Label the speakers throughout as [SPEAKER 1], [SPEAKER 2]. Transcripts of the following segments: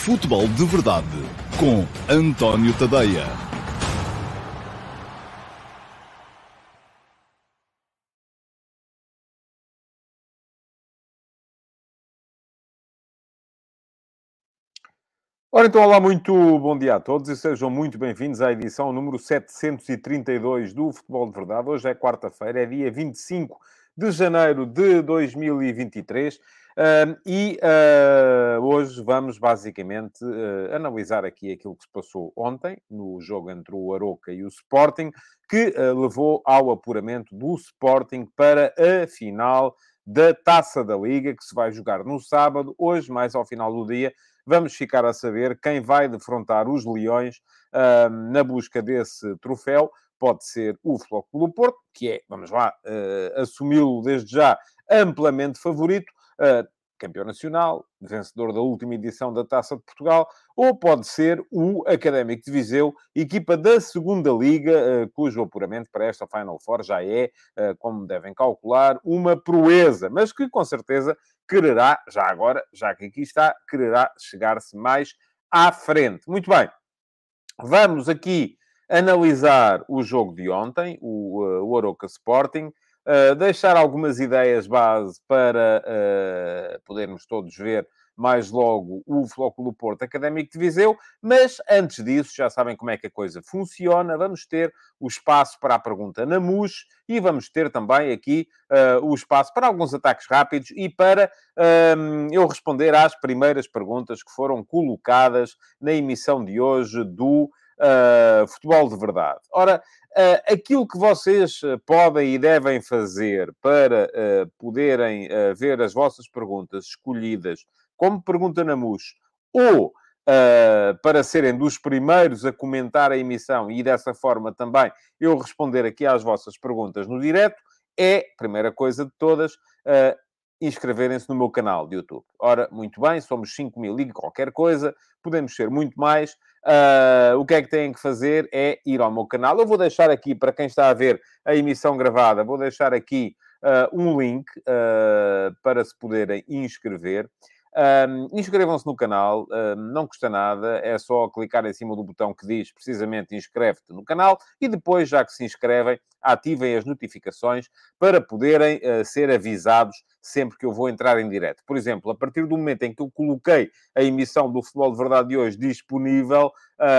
[SPEAKER 1] Futebol de Verdade com António Tadeia.
[SPEAKER 2] Ora então, olá, muito bom dia a todos e sejam muito bem-vindos à edição número 732 do Futebol de Verdade. Hoje é quarta-feira, é dia 25 de janeiro de 2023 uh, e uh, hoje vamos basicamente uh, analisar aqui aquilo que se passou ontem no jogo entre o Aroca e o Sporting, que levou ao apuramento do Sporting para a final da Taça da Liga, que se vai jogar no sábado. Hoje, mais ao final do dia, vamos ficar a saber quem vai defrontar os Leões na busca desse troféu pode ser o Flóculo Porto, que é, vamos lá, assumi-lo desde já, amplamente favorito, campeão nacional, vencedor da última edição da Taça de Portugal, ou pode ser o Académico de Viseu, equipa da segunda Liga, uh, cujo apuramento para esta Final Four já é, como devem calcular, uma proeza, mas que com certeza quererá, já agora, já que aqui está, quererá chegar-se mais à frente. Muito bem, vamos aqui analisar o jogo de ontem, o, uh, o Aroca Sporting, uh, deixar algumas ideias base para uh, podermos todos ver mais logo o Flóculo Porto Académico de Viseu, mas antes disso, já sabem como é que a coisa funciona, vamos ter o espaço para a pergunta na MUS e vamos ter também aqui uh, o espaço para alguns ataques rápidos e para uh, eu responder às primeiras perguntas que foram colocadas na emissão de hoje do uh, futebol de verdade. Ora, uh, aquilo que vocês ah, podem e devem fazer para uh, poderem ver as vossas perguntas escolhidas como pergunta na MUS ou para serem dos primeiros a comentar a emissão e dessa forma também eu responder aqui às vossas perguntas no direto, é, primeira coisa de todas, inscreverem-se no meu canal de YouTube. Ora, muito bem, somos 5 mil e qualquer coisa, podemos ser muito mais. Uh, o que é que têm que fazer é ir ao meu canal. Eu vou deixar aqui, para quem está a ver a emissão gravada, vou deixar aqui uh, um link uh, para se poderem inscrever. Um, Inscrevam-se no canal, um, não custa nada, é só clicar em cima do botão que diz precisamente inscreve-te no canal e depois, já que se inscrevem, ativem as notificações para poderem uh, ser avisados sempre que eu vou entrar em direto. Por exemplo, a partir do momento em que eu coloquei a emissão do Futebol de Verdade de hoje disponível,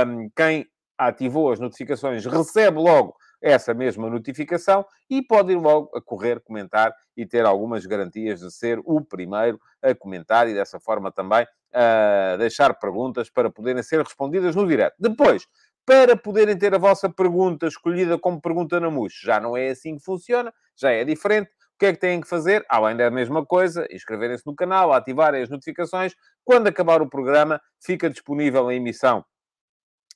[SPEAKER 2] um, quem ativou as notificações recebe logo essa mesma notificação e pode ir logo a correr, comentar e ter algumas garantias de ser o primeiro a comentar e dessa forma também a deixar perguntas para poderem ser respondidas no direto. Depois, para poderem ter a vossa pergunta escolhida como pergunta na MUS, já não é assim que funciona, já é diferente. O que é que têm que fazer? Além da mesma coisa, inscreverem-se no canal, ativarem as notificações. Quando acabar o programa, fica disponível a emissão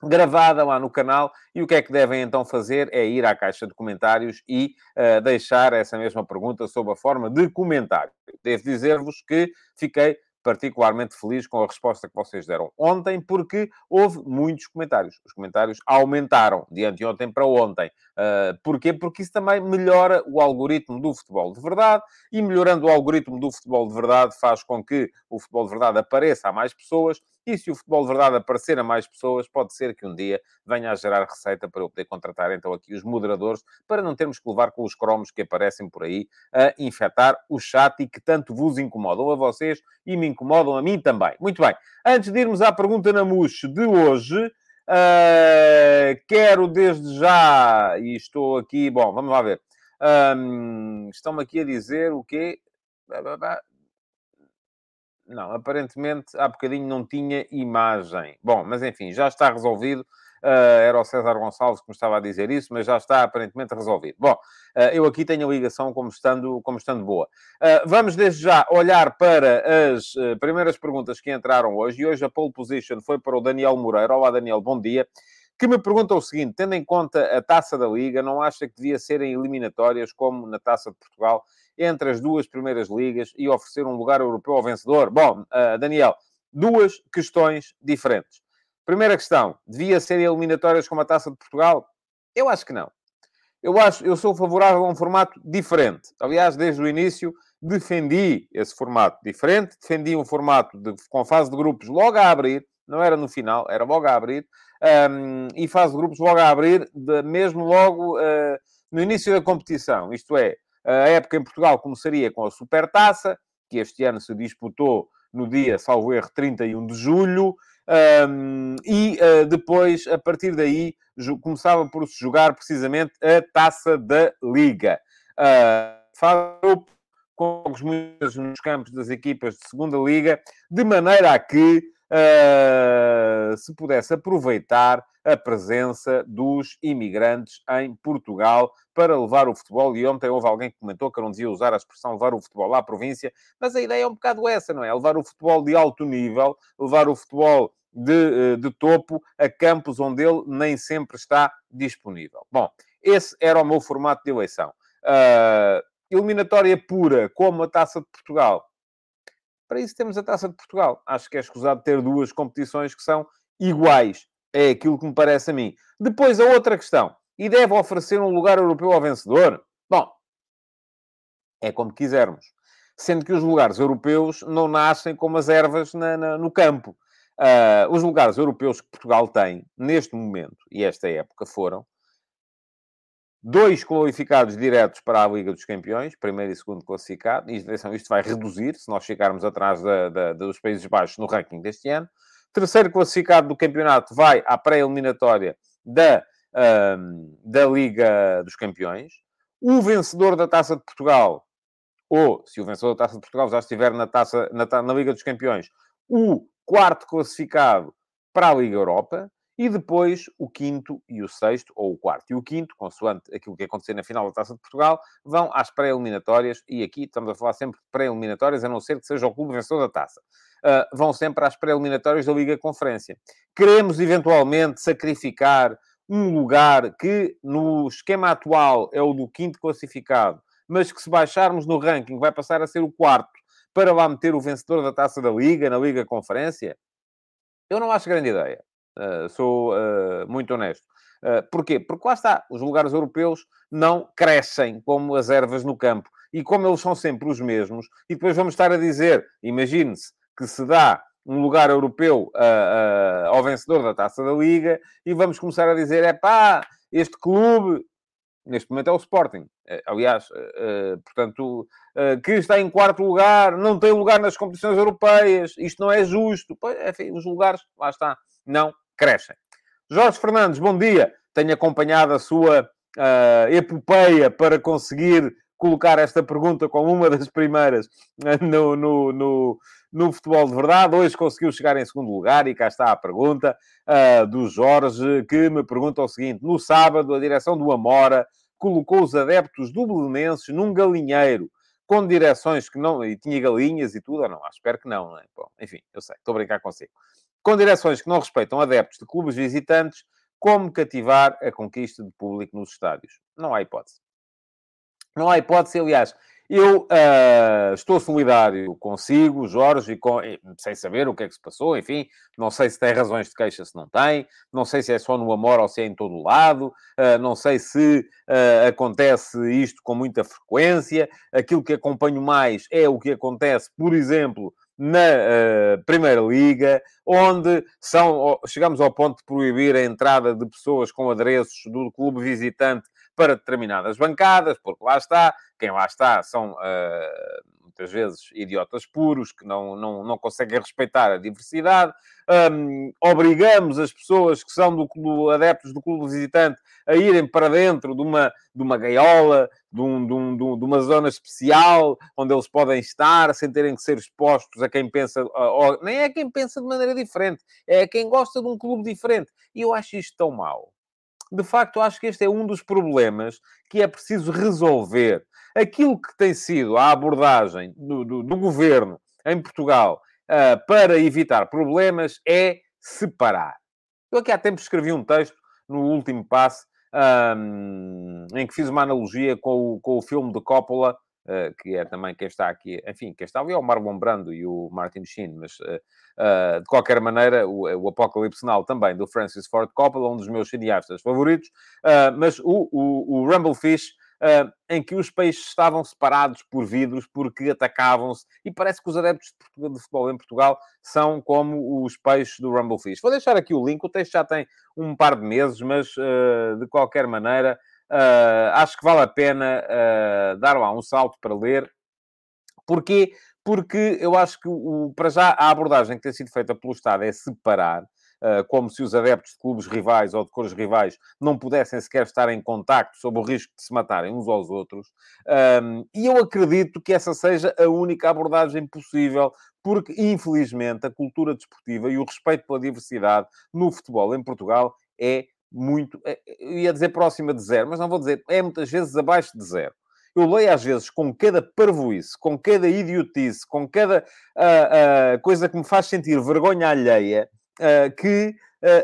[SPEAKER 2] gravada lá no canal e o que é que devem então fazer é ir à caixa de comentários e uh, deixar essa mesma pergunta sob a forma de comentário. Devo dizer-vos que fiquei particularmente feliz com a resposta que vocês deram ontem, porque houve muitos comentários. Os comentários aumentaram de anteontem para ontem. Uh, porquê? Porque isso também melhora o algoritmo do futebol de verdade e melhorando o algoritmo do futebol de verdade faz com que o futebol de verdade apareça a mais pessoas e se o futebol de verdade aparecer a mais pessoas, pode ser que um dia venha a gerar receita para eu poder contratar então aqui os moderadores, para não termos que levar com os cromos que aparecem por aí a infectar o chat e que tanto vos incomodam a vocês e me incomodam a mim também. Muito bem. Antes de irmos à pergunta na mousse de hoje, uh, quero desde já, e estou aqui, bom, vamos lá ver. Um, estão-me aqui a dizer o quê? Não, aparentemente há bocadinho não tinha imagem. Bom, mas enfim, já está resolvido. Uh, era o César Gonçalves que me estava a dizer isso, mas já está aparentemente resolvido. Bom, uh, eu aqui tenho a ligação como estando, como estando boa. Uh, vamos desde já olhar para as primeiras perguntas que entraram hoje. E hoje a pole position foi para o Daniel Moreira. Olá, Daniel, bom dia. Que me pergunta o seguinte: tendo em conta a taça da Liga, não acha que devia ser em eliminatórias como na taça de Portugal? Entre as duas primeiras ligas e oferecer um lugar europeu ao vencedor? Bom, uh, Daniel, duas questões diferentes. Primeira questão, devia ser eliminatórias como a Taça de Portugal? Eu acho que não. Eu acho, eu sou favorável a um formato diferente. Aliás, desde o início defendi esse formato diferente, defendi um formato de, com fase de grupos logo a abrir, não era no final, era logo a abrir, um, e fase de grupos logo a abrir, de, mesmo logo uh, no início da competição. Isto é, a época em Portugal começaria com a Supertaça, que este ano se disputou no dia, salvo erro, 31 de julho, um, e uh, depois, a partir daí, começava por se jogar precisamente a Taça da Liga. Uh, com jogos muitos nos campos das equipas de segunda liga, de maneira a que uh, se pudesse aproveitar a presença dos imigrantes em Portugal para levar o futebol. E ontem houve alguém que comentou que não devia usar a expressão levar o futebol à província, mas a ideia é um bocado essa, não é? Levar o futebol de alto nível, levar o futebol de, eh, de topo a campos onde ele nem sempre está disponível. Bom, esse era o meu formato de eleição. Uh, eliminatória pura, como a Taça de Portugal. Para isso temos a Taça de Portugal. Acho que é escusado ter duas competições que são iguais. É aquilo que me parece a mim. Depois, a outra questão. E deve oferecer um lugar europeu ao vencedor? Bom, é como quisermos. Sendo que os lugares europeus não nascem como as ervas na, na, no campo. Uh, os lugares europeus que Portugal tem, neste momento, e esta época, foram dois qualificados diretos para a Liga dos Campeões, primeiro e segundo classificado, e atenção, isto vai reduzir se nós ficarmos atrás da, da, dos Países Baixos no ranking deste ano. Terceiro classificado do campeonato vai à pré-eliminatória da, um, da Liga dos Campeões. O vencedor da Taça de Portugal, ou se o vencedor da Taça de Portugal já estiver na, taça, na, na Liga dos Campeões, o quarto classificado para a Liga Europa e depois o quinto e o sexto, ou o quarto e o quinto, consoante aquilo que acontecer na final da Taça de Portugal, vão às pré-eliminatórias, e aqui estamos a falar sempre de pré-eliminatórias, a não ser que seja o clube vencedor da Taça. Uh, vão sempre às pré-eliminatórias da Liga Conferência. Queremos, eventualmente, sacrificar um lugar que, no esquema atual, é o do quinto classificado, mas que se baixarmos no ranking vai passar a ser o quarto, para lá meter o vencedor da Taça da Liga, na Liga Conferência? Eu não acho grande ideia. Uh, sou uh, muito honesto. Uh, porquê? Porque lá está, os lugares europeus não crescem como as ervas no campo. E como eles são sempre os mesmos, e depois vamos estar a dizer, imagine-se que se dá um lugar europeu ao vencedor da Taça da Liga, e vamos começar a dizer, é pá, este clube, neste momento é o Sporting, aliás, portanto, que está em quarto lugar, não tem lugar nas competições europeias, isto não é justo. Pois, enfim, os lugares, lá está, não crescem. Jorge Fernandes, bom dia. Tenho acompanhado a sua uh, epopeia para conseguir colocar esta pergunta como uma das primeiras no, no, no, no, futebol de verdade. Hoje conseguiu chegar em segundo lugar e cá está a pergunta uh, do Jorge, que me pergunta o seguinte. No sábado, a direção do Amora colocou os adeptos do Belenenses num galinheiro com direções que não... E tinha galinhas e tudo, ou não? Ah, espero que não, não é? Bom, enfim, eu sei, estou a brincar consigo com direções que não respeitam adeptos de clubes visitantes, como cativar a conquista de público nos estádios? Não há hipótese. Não há hipótese, aliás. Eu uh, estou solidário consigo, Jorge, e com, sem saber o que é que se passou, enfim, não sei se tem razões de queixa, se não tem, não sei se é só no amor ou se é em todo lado, uh, não sei se uh, acontece isto com muita frequência. Aquilo que acompanho mais é o que acontece, por exemplo, na uh, Primeira Liga, onde são, chegamos ao ponto de proibir a entrada de pessoas com adereços do clube visitante para determinadas bancadas, porque lá está, quem lá está são uh, muitas vezes idiotas puros que não, não, não conseguem respeitar a diversidade. Um, obrigamos as pessoas que são do, do, adeptos do clube visitante a irem para dentro de uma, de uma gaiola, de, um, de, um, de uma zona especial, onde eles podem estar, sem terem que ser expostos a quem pensa, nem é quem pensa de maneira diferente, é quem gosta de um clube diferente. E eu acho isto tão mau. De facto, acho que este é um dos problemas que é preciso resolver aquilo que tem sido a abordagem do, do, do governo em Portugal uh, para evitar problemas é separar. Eu aqui há tempo escrevi um texto no último passo um, em que fiz uma analogia com o, com o filme de Coppola, uh, que é também quem está aqui, enfim, quem está ali é o Marlon Brando e o Martin Sheen, mas uh, uh, de qualquer maneira, o, o Apocalipse Now também, do Francis Ford Coppola, um dos meus cineastas favoritos, mas o, o, o Rumble Fish uh, em que os peixes estavam separados por vidros porque atacavam-se, e parece que os adeptos de, futebol em Portugal são como os peixes do Rumble Fish. Vou deixar aqui o link, o texto já tem um par de meses, mas de qualquer maneira acho que vale a pena dar lá um salto para ler. Porquê? Porque eu acho que, o, para já, a abordagem que tem sido feita pelo Estado é separar eh, como se os adeptos de clubes rivais ou de cores rivais não pudessem sequer estar em contacto sob o risco de se matarem uns aos outros. e eu acredito que essa seja a única abordagem possível, porque, infelizmente, a cultura desportiva e o respeito pela diversidade no futebol em Portugal é muito, é, eu ia dizer próxima de zero, mas não vou dizer, é muitas vezes abaixo de zero. Eu leio às vezes com cada parvoíce, com cada idiotice, com cada uh, uh, coisa que me faz sentir vergonha alheia, uh, que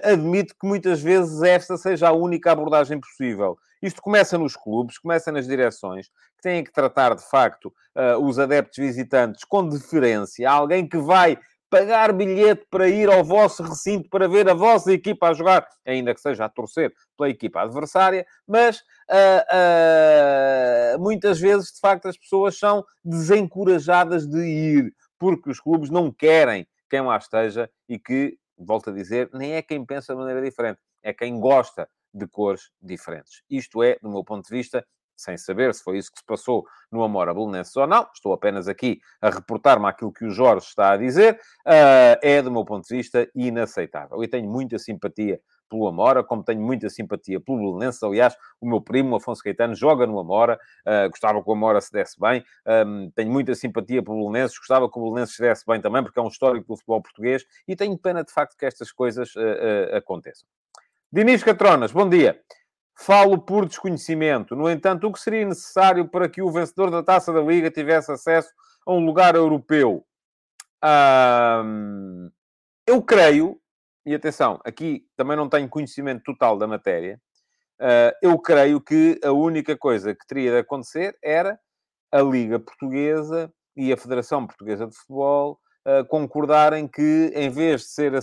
[SPEAKER 2] admite que muitas vezes esta seja a única abordagem possível. Isto começa nos clubes, começa nas direções, que têm que tratar, de facto, os adeptos visitantes com deferência. Há alguém que vai pagar bilhete para ir ao vosso recinto para ver a vossa equipa a jogar, ainda que seja a torcer pela equipa adversária, mas uh, uh, muitas vezes, de facto, as pessoas são desencorajadas de ir, porque os clubes não querem quem lá esteja e que volto a dizer, nem é quem pensa de maneira diferente, é quem gosta de cores diferentes. Isto é, do meu ponto de vista, sem saber se foi isso que se passou no Amora Belenenses ou não, estou apenas aqui a reportar-me aquilo que o Jorge está a dizer, uh, é, do meu ponto de vista, inaceitável. E tenho muita simpatia pelo Amora, como tenho muita simpatia pelo Belenenses. Aliás, o meu primo, Afonso Caetano, joga no Amora, uh, gostava que o Amora se desse bem. Um, tenho muita simpatia pelo Belenenses, gostava que o Belenenses se desse bem também, porque é um histórico do futebol português, e tenho pena, de facto, que estas coisas uh, uh, aconteçam. Dinis Catronas, bom dia. Falo por desconhecimento. No entanto, o que seria necessário para que o vencedor da Taça da Liga tivesse acesso a um lugar europeu? Eu creio, e atenção, aqui também não tenho conhecimento total da matéria, uh, eu creio que a única coisa que teria de acontecer era a Liga Portuguesa e a Federação Portuguesa de Futebol uh, concordarem que, em vez de ser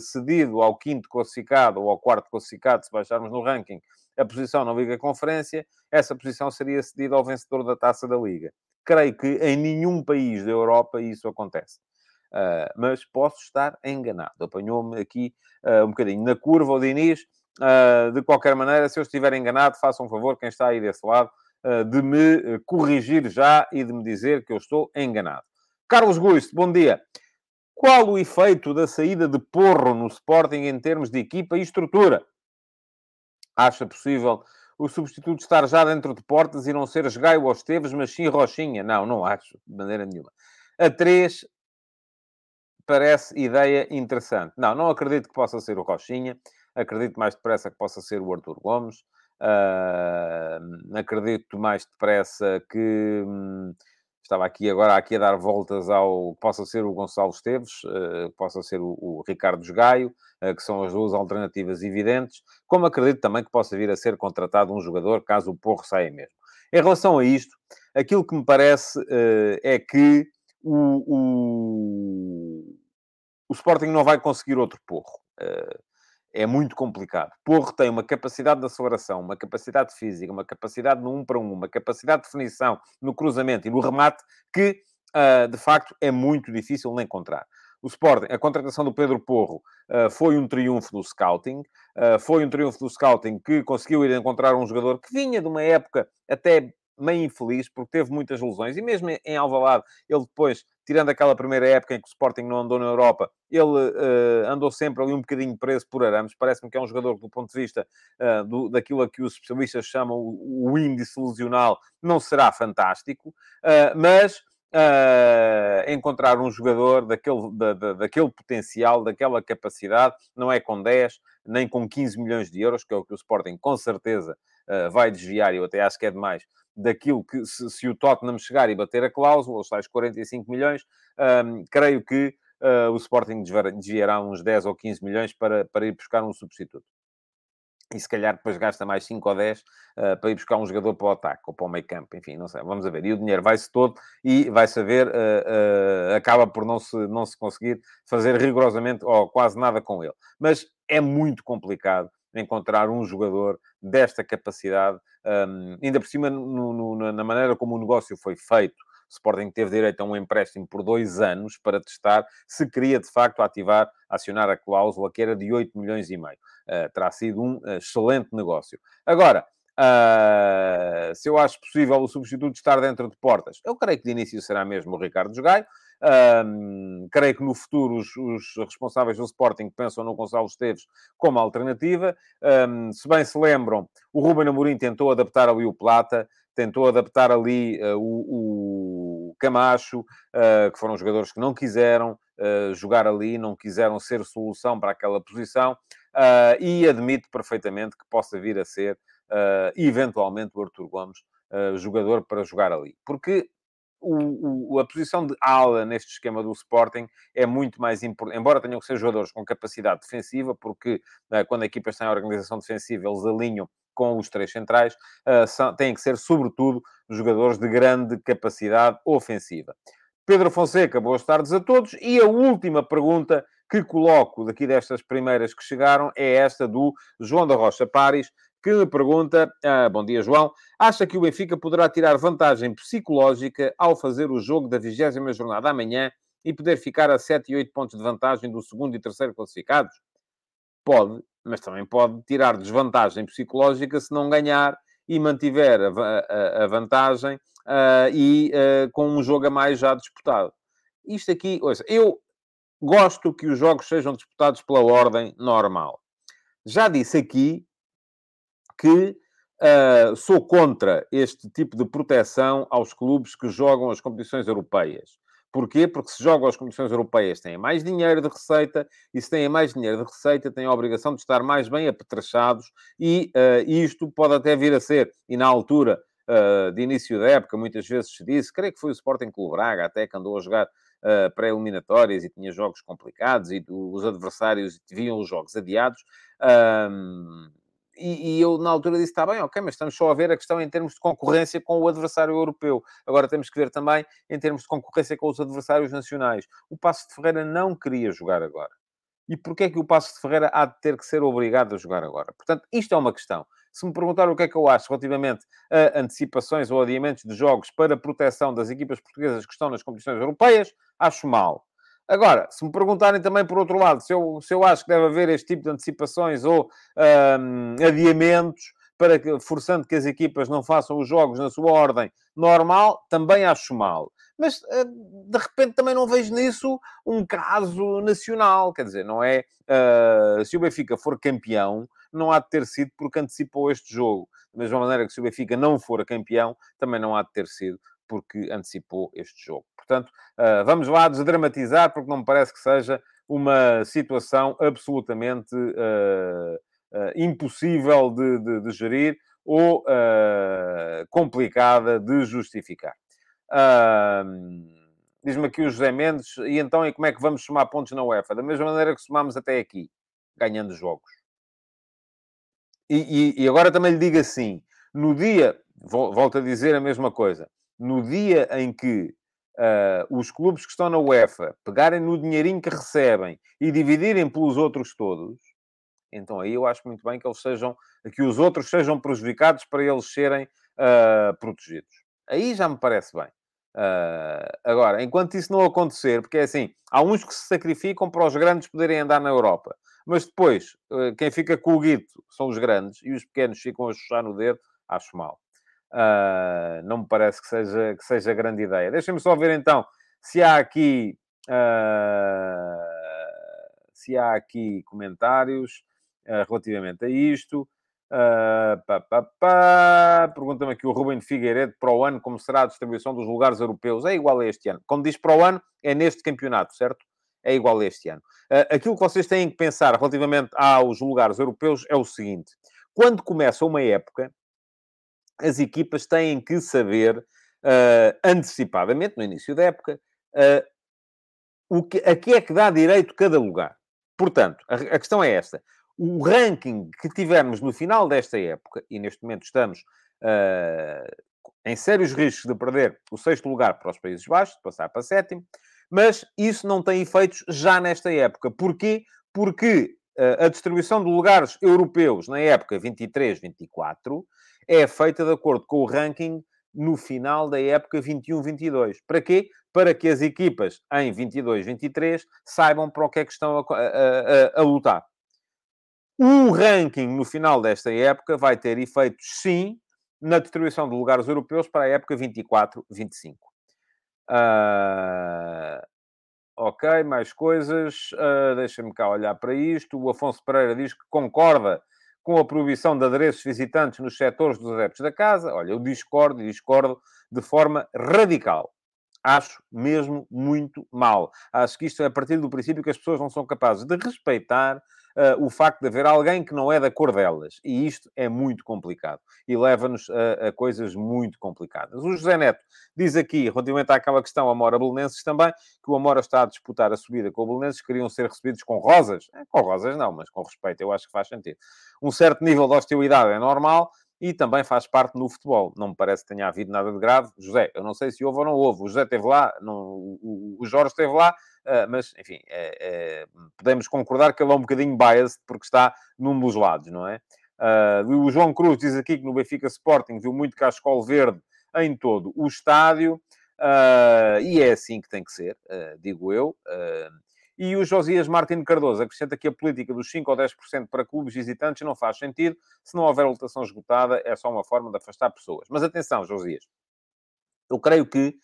[SPEAKER 2] cedido ao quinto classificado ou ao quarto classificado, se baixarmos no ranking, a posição na Liga Conferência, essa posição seria cedida ao vencedor da Taça da Liga. Creio que em nenhum país da Europa isso acontece. Uh, mas posso estar enganado. Apanhou-me aqui uh, um bocadinho na curva o Diniz. Uh, de qualquer maneira, se eu estiver enganado, façam um favor, quem está aí desse lado, de me corrigir já e de me dizer que eu estou enganado. Carlos Guisto, bom dia. Qual o efeito da saída de Porro no Sporting em termos de equipa e estrutura? Acha possível o substituto estar já dentro de portas e não ser Gaio ou Esteves, mas sim Rochinha? Não, não acho, de maneira nenhuma. A 3, parece ideia interessante. Não, não acredito que possa ser o Rochinha. Acredito mais depressa que possa ser o Arthur Gomes. Uh, acredito mais depressa que... Hum, estava aqui agora aqui a dar voltas ao... Possa ser o Gonçalo Esteves, uh, possa ser o, o Ricardo Gaio, uh, que são as duas alternativas evidentes. Como acredito também que possa vir a ser contratado um jogador, caso o Porro saia mesmo. Em relação a isto, aquilo que me parece uh, é que o, o, o Sporting não vai conseguir outro porro. Uh, é muito complicado. Porro tem uma capacidade de aceleração, uma capacidade física, uma capacidade no um para um, uma capacidade de definição no cruzamento e no remate que, uh, de facto, é muito difícil de encontrar. O Sporting, a contratação do Pedro Porro uh, foi um triunfo do scouting, uh, foi um triunfo do scouting que conseguiu ir encontrar um jogador que vinha de uma época até meio infeliz, porque teve muitas lesões, e mesmo em Alvalade, ele depois, tirando aquela primeira época em que o Sporting não andou na Europa, ele uh, andou sempre ali um bocadinho preso por arames, parece-me que é um jogador que, do ponto de vista uh, do, daquilo a que os especialistas chamam o, o índice ilusional, não será fantástico, uh, mas... Uh, encontrar um jogador daquele, da, da, daquele potencial, daquela capacidade, não é com 10, nem com 15 milhões de euros, que é o que o Sporting com certeza uh, vai desviar, eu até acho que é demais, daquilo que, se, se, o Tottenham chegar e bater a cláusula, os tais 45 milhões, um, creio que uh, o Sporting desviará uns 10 ou 15 milhões para, para ir buscar um substituto. E se calhar depois gasta mais 5 ou 10 uh, para ir buscar um jogador para o ataque ou para o meio campo, enfim, não sei, vamos ver. E o dinheiro vai-se todo e vai-se a uh, acaba por não se, não se conseguir fazer rigorosamente ou quase nada com ele. Mas é muito complicado encontrar um jogador desta capacidade, um, ainda por cima no, no, na maneira como o negócio foi feito. O Sporting teve direito a um empréstimo por dois anos para testar se queria de facto ativar, acionar a cláusula que era de 8 milhões e meio. Uh, terá sido um excelente negócio. Agora, Uh, se eu acho possível o substituto estar dentro de portas, eu creio que de início será mesmo o Ricardo Jogaio. Um, creio que no futuro os, os, responsáveis do Sporting pensam no Gonçalo Esteves como alternativa. Um, se bem se lembram, o Ruben Amorim tentou adaptar ali o Plata, tentou adaptar ali uh, o, o, Camacho, uh, que foram jogadores que não quiseram uh, jogar ali, não quiseram ser solução para aquela posição, e admito perfeitamente que possa vir a ser eventualmente o Artur Gomes, jogador para jogar ali. Porque o, o, a posição de ala neste esquema do Sporting é muito mais importante, embora tenham que ser jogadores com capacidade defensiva, porque uh, quando a equipa está em organização defensiva, eles alinham com os três centrais, uh, são, têm que ser, sobretudo, jogadores de grande capacidade ofensiva. Pedro Fonseca, boas tardes a todos. E a última pergunta que coloco daqui destas primeiras que chegaram é esta do João da Rocha Pares, que me pergunta, ah, bom dia João, acha que o Benfica poderá tirar vantagem psicológica ao fazer o jogo da vigésima jornada amanhã e poder ficar a 7 e 8 pontos de vantagem do segundo e terceiro classificados? Pode, mas também pode tirar desvantagem psicológica se não ganhar e mantiver a, a, a vantagem uh, e uh, com um jogo a mais já disputado. Isto aqui, ouça, eu gosto que os jogos sejam disputados pela ordem normal. Já disse aqui que uh, sou contra este tipo de proteção aos clubes que jogam as competições europeias. Porquê? Porque se jogam as competições europeias têm mais dinheiro de receita e se têm mais dinheiro de receita têm a obrigação de estar mais bem apetrechados e uh, isto pode até vir a ser, e na altura uh, de início da época muitas vezes se disse, creio que foi o Sporting Clube Braga até que andou a jogar uh, pré-eliminatórias e tinha jogos complicados e os adversários viam os jogos adiados. E, e, eu, na altura, disse: está bem, ok, mas estamos só a ver a questão em termos de concorrência com o adversário europeu. Agora temos que ver também em termos de concorrência com os adversários nacionais. O Passo de Ferreira não queria jogar agora. E porquê é que o Passo de Ferreira há de ter que ser obrigado a jogar agora? Portanto, isto é uma questão. Se me perguntar o que é que eu acho relativamente a antecipações ou adiamentos de jogos para proteção das equipas portuguesas que estão nas competições europeias, acho mal. Agora, se me perguntarem também por outro lado, se eu, se eu acho que deve haver este tipo de antecipações ou adiamentos, para que, forçando que as equipas não façam os jogos na sua ordem normal, também acho mal. Mas, eh, de repente, também não vejo nisso um caso nacional. Quer dizer, não é... Uh, se o Benfica for campeão, não há de ter sido porque antecipou este jogo. Da mesma maneira que se o Benfica não for campeão, também não há de ter sido porque antecipou este jogo. Portanto, uh, vamos lá desdramatizar, porque não me parece que seja uma situação absolutamente uh, uh, impossível de, de, de, gerir ou complicada de justificar. Diz-me aqui o José Mendes, e então e como é que vamos somar pontos na UEFA? Da mesma maneira que somamos até aqui, ganhando jogos. E, e, e agora também lhe digo assim: no dia, volto a dizer a mesma coisa, no dia em que uh, os clubes que estão na UEFA pegarem no dinheirinho que recebem e dividirem pelos outros todos, então aí eu acho muito bem que eles sejam, que os outros sejam prejudicados para eles serem uh, protegidos. Aí já me parece bem. Uh, agora, enquanto isso não acontecer, porque é assim, há uns que se sacrificam para os grandes poderem andar na Europa, mas depois, uh, quem fica com o guito são os grandes e os pequenos ficam a chuchar no dedo, acho mal. Uh, não me parece que seja, que seja grande ideia. Deixem-me só ver então se há aqui uh, se há aqui comentários uh, relativamente a isto. Pergunta-me aqui o Ruben Figueiredo para o ano como será a distribuição dos lugares europeus. É igual a este ano. Como diz para o ano, é neste campeonato, certo? É igual a este ano. aquilo que vocês têm que pensar relativamente aos lugares europeus é o seguinte: quando começa uma época, as equipas têm que saber uh, antecipadamente, no início da época, uh, o que, a que é que dá direito cada lugar. Portanto, a, a, questão é esta. O ranking que tivermos no final desta época, e neste momento estamos uh, em sérios riscos de perder o sexto lugar para os Países Baixos, de passar para sétimo, mas isso não tem efeitos já nesta época. Porquê? Porque a distribuição de lugares europeus na época 23-24 é feita de acordo com o ranking no final da época 21-22. Para quê? Para que as equipas em 22-23 saibam para o que é que estão a, a, a, a lutar. O ranking no final desta época vai ter efeitos, sim, na distribuição de lugares europeus para a época 24-25. Uh, ok, mais coisas. Uh, Deixa-me cá olhar para isto. O Afonso Pereira diz que concorda com a proibição de adereços visitantes nos setores dos adeptos da casa. Olha, eu discordo e discordo de forma radical. Acho mesmo muito mal. Acho que isto é a partir do princípio que as pessoas não são capazes de respeitar uh, o facto de haver alguém que não é da cor delas. E isto é muito complicado. E leva-nos a, a, coisas muito complicadas. O José Neto diz aqui, relativamente àquela questão Amora Belenenses também, que o Amora está a disputar a subida com o Belenenses, queriam ser recebidos com rosas. É, com rosas não, mas com respeito, eu acho que faz sentido. Um certo nível de hostilidade é normal, e também faz parte no futebol. Não me parece que tenha havido nada de grave. José, eu não sei se houve ou não houve. O José esteve lá, não, o, o Jorge esteve lá, uh, mas, enfim, é, é, podemos concordar que ele é um bocadinho biased porque está num dos lados, não é? Uh, o João Cruz diz aqui que no Benfica Sporting viu muito Cascol Verde em todo o estádio. Uh, e é assim que tem que ser, digo eu. E o Josias Martins Cardoso acrescenta que a política dos 5 ou 10% para clubes visitantes não faz sentido. Se não houver lotação esgotada, é só uma forma de afastar pessoas. Mas atenção, Josias. Eu creio que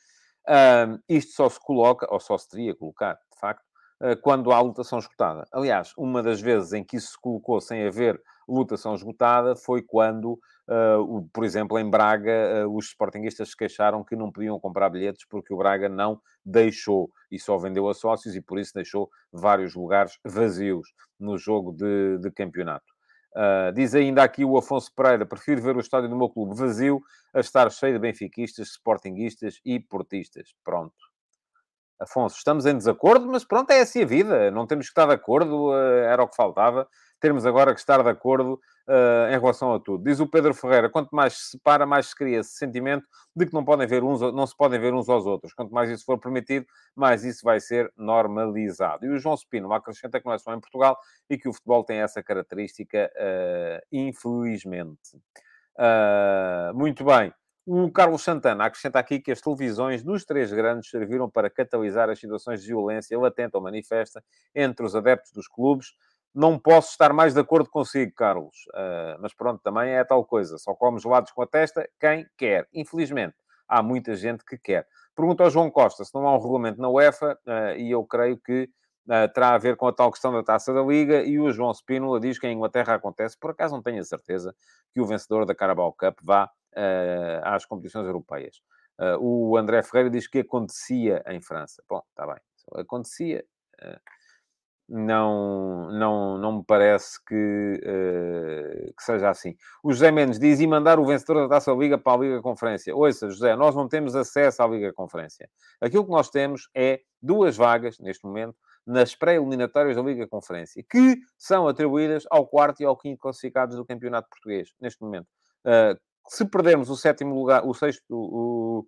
[SPEAKER 2] uh, isto só se coloca, ou só se teria uh, quando há lotação esgotada. Aliás, uma das vezes em que isso se colocou sem haver lotação esgotada foi quando Uh, por exemplo, em Braga, uh, os sportinguistas se queixaram que não podiam comprar bilhetes porque o Braga não deixou e só vendeu a sócios e por isso deixou vários lugares vazios no jogo de, de campeonato. Uh, diz ainda aqui o Afonso Pereira: prefiro ver o estádio do meu clube vazio a estar cheio de benfiquistas, sportinguistas e portistas. Pronto. Afonso, estamos em desacordo, mas pronto, é assim a vida. Não temos que estar de acordo, era o que faltava. Termos agora que estar de acordo uh, em relação a tudo. Diz o Pedro Ferreira, quanto mais se separa, mais se cria esse sentimento de que não, podem ver uns, não se podem ver uns aos outros. Quanto mais isso for permitido, mais isso vai ser normalizado. E o João Spino acrescenta que não é só em Portugal e que o futebol tem essa característica, uh, infelizmente. Uh, muito bem. O Carlos Santana acrescenta aqui que as televisões dos três grandes serviram para catalisar as situações de violência latente ou manifesta entre os adeptos dos clubes, não posso estar mais de acordo consigo, Carlos. Uh, mas pronto, também é tal coisa. Só come gelados com a testa quem quer. Infelizmente, há muita gente que quer. Pergunta ao João Costa se não há um regulamento na UEFA, uh, e eu creio que uh, terá a ver com a tal questão da taça da Liga. E o João Spínola diz que em Inglaterra acontece. Por acaso não tenho a certeza que o vencedor da Carabao Cup vá às competições europeias. o André Ferreira diz que acontecia em França. Bom, está bem. Acontecia não, não, não me parece que, que seja assim. O José Mendes diz, e mandar o vencedor da Taça Liga para a Liga Conferência. Ouça, José, nós não temos acesso à Liga Conferência. Aquilo que nós temos é duas vagas, neste momento, nas pré-eliminatórias da Liga Conferência, que são atribuídas ao quarto e ao quinto classificados do Campeonato Português, neste momento. Uh, se perdermos o sétimo lugar, o sexto, o,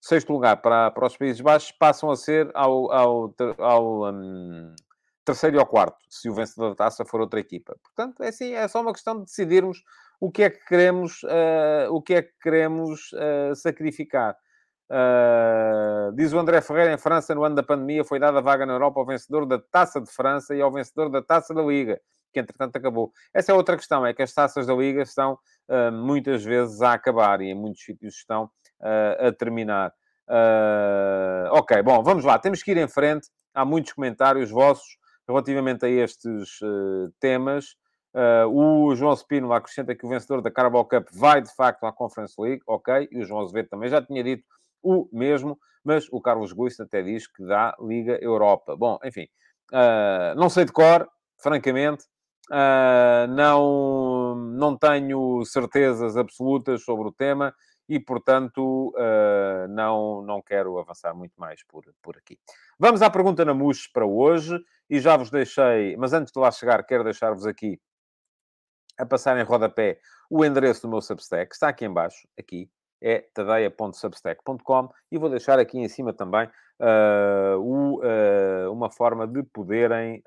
[SPEAKER 2] sexto lugar para, para os Países Baixos, passam a ser ao, ao, ao um, terceiro ou quarto, se o vencedor da taça for outra equipa. Portanto, é assim, é só uma questão de decidirmos o que é que queremos, uh, o que é que queremos uh, sacrificar. Uh, diz o André Ferreira, em França, no ano da pandemia, foi dada vaga na Europa ao vencedor da Taça de França e ao vencedor da Taça da Liga, que entretanto acabou. Essa é outra questão, é que as taças da Liga estão muitas vezes a acabar e em muitos sítios estão a terminar. ok, bom, vamos lá, temos que ir em frente. Há muitos comentários vossos relativamente a estes uh, temas. Uh, o João Spino acrescenta que o vencedor da Carabao Cup vai de facto à Conference League, ok, e o João Azevedo também já tinha dito o mesmo, mas o Carlos Guiz até diz que dá Liga Europa. Bom, enfim, uh, não sei de cor, francamente, uh, não, não tenho certezas absolutas sobre o tema e, portanto, uh, não, não quero avançar muito mais por, por aqui. Vamos à pergunta na MUS para hoje e já vos deixei, mas antes de lá chegar, quero deixar-vos aqui a passar em rodapé o endereço do meu Substack, está aqui embaixo, aqui, é tadeia.substack.com e vou deixar aqui em cima também uh, o, uma forma de poderem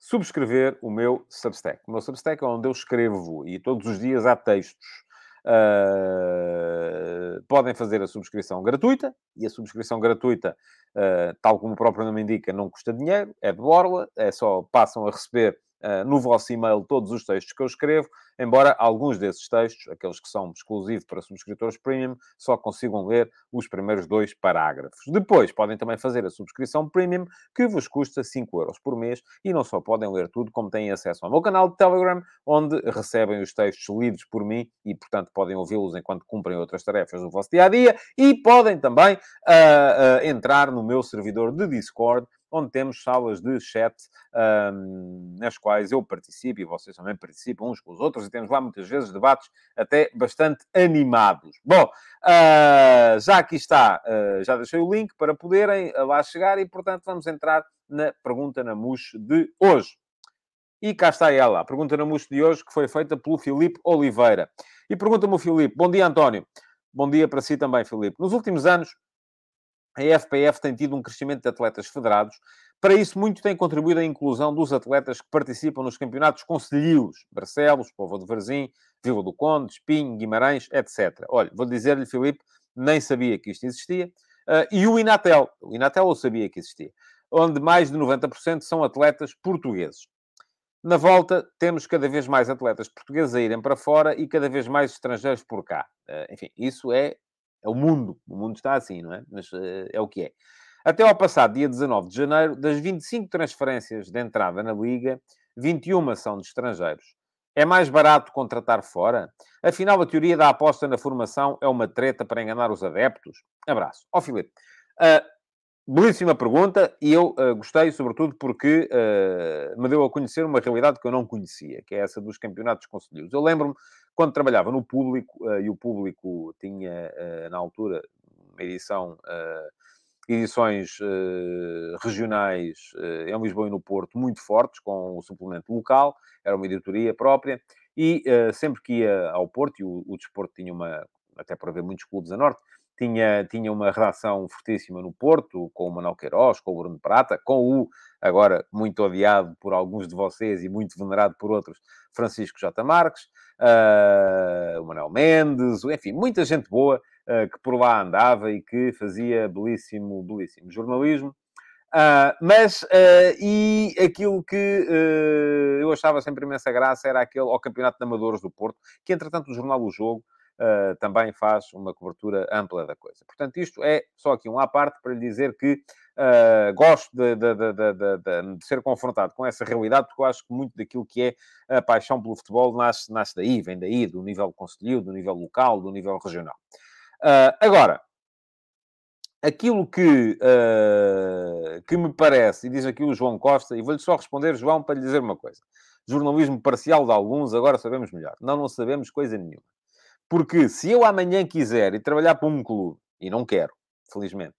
[SPEAKER 2] subscrever o meu Substack. O meu Substack é onde eu escrevo e todos os dias há textos. Uh, podem fazer a subscrição gratuita e a subscrição gratuita, uh, tal como o próprio nome indica, não custa dinheiro, é de borla, é só passam a receber uh, no vosso e-mail todos os textos que eu escrevo, embora alguns desses textos, aqueles que são exclusivos para subscritores premium, só consigam ler os primeiros dois parágrafos. Depois, podem também fazer a subscrição premium, que vos custa 5 euros por mês, e não só podem ler tudo, como têm acesso ao meu canal de Telegram, onde recebem os textos lidos por mim, e, portanto, podem ouvi-los enquanto cumprem outras tarefas do vosso dia-a-dia, e podem também uh, uh, entrar no meu servidor de Discord, onde temos salas de chat um, nas quais eu participo e vocês também participam uns com os outros, e temos lá muitas vezes debates até bastante animados. Bom, uh, já aqui está, uh, já deixei o link para poderem lá chegar e, portanto, vamos entrar na pergunta na MUS de hoje. E cá está ela, a pergunta na MUS de hoje, que foi feita pelo Filipe Oliveira. E pergunta-me o Filipe, bom dia António. Bom dia para si também, Filipe. Nos últimos anos, a FPF tem tido um crescimento de atletas federados. Para isso, muito tem contribuído a inclusão dos atletas que participam nos campeonatos concelhios, Barcelos, Povo de Varzim, Vila do Conde, Espinho, Guimarães, etc. Olha, vou dizer-lhe, Filipe, nem sabia que isto existia. Uh, e o Inatel, o Inatel eu sabia que existia, onde mais de 90% são atletas portugueses. Na volta, temos cada vez mais atletas portugueses a irem para fora e cada vez mais estrangeiros por cá. Uh, enfim, isso é é o mundo. O mundo está assim, não é? Mas uh, é o que é. Até ao passado dia 19 de janeiro, das 25 transferências de entrada na Liga, 21 são de estrangeiros. É mais barato contratar fora? Afinal, a teoria da aposta na formação é uma treta para enganar os adeptos? Abraço. Ó, oh, Filipe. Uh, belíssima pergunta e eu uh, gostei, sobretudo, porque uh, me deu a conhecer uma realidade que eu não conhecia, que é essa dos campeonatos conselheiros. Eu lembro-me quando trabalhava no público, uh, e o público tinha, na altura, uma edição, edições regionais em Lisboa e no Porto muito fortes, com o suplemento local, era uma editoria própria, e sempre que ia ao Porto, e o, o desporto tinha uma, até para ver muitos clubes a norte, tinha, tinha uma redação fortíssima no Porto, com o Manuel Queiroz, com o Bruno Prata, com o, agora muito odiado por alguns de vocês e muito venerado por outros, Francisco J. Marques uh, o Manuel Mendes, enfim, muita gente boa uh, que por lá andava e que fazia belíssimo, belíssimo jornalismo. Uh, mas, e aquilo que eu achava sempre imensa graça era aquele ao Campeonato de Amadores do Porto, que entretanto o jornal O Jogo também faz uma cobertura ampla da coisa. Portanto, isto é só aqui um à parte para lhe dizer que Uh, gosto de, de, de, de, ser confrontado com essa realidade, porque eu acho que muito daquilo que é a paixão pelo futebol nasce, nasce daí, vem daí, do nível conselho, do nível local, do nível regional. Uh, agora, aquilo que, uh, que me parece, e diz aqui o João Costa, e vou-lhe só responder, João, para lhe dizer uma coisa. Jornalismo parcial de alguns, agora sabemos melhor. Não, não sabemos coisa nenhuma. Porque se eu amanhã quiser ir trabalhar para um clube, e não quero, felizmente,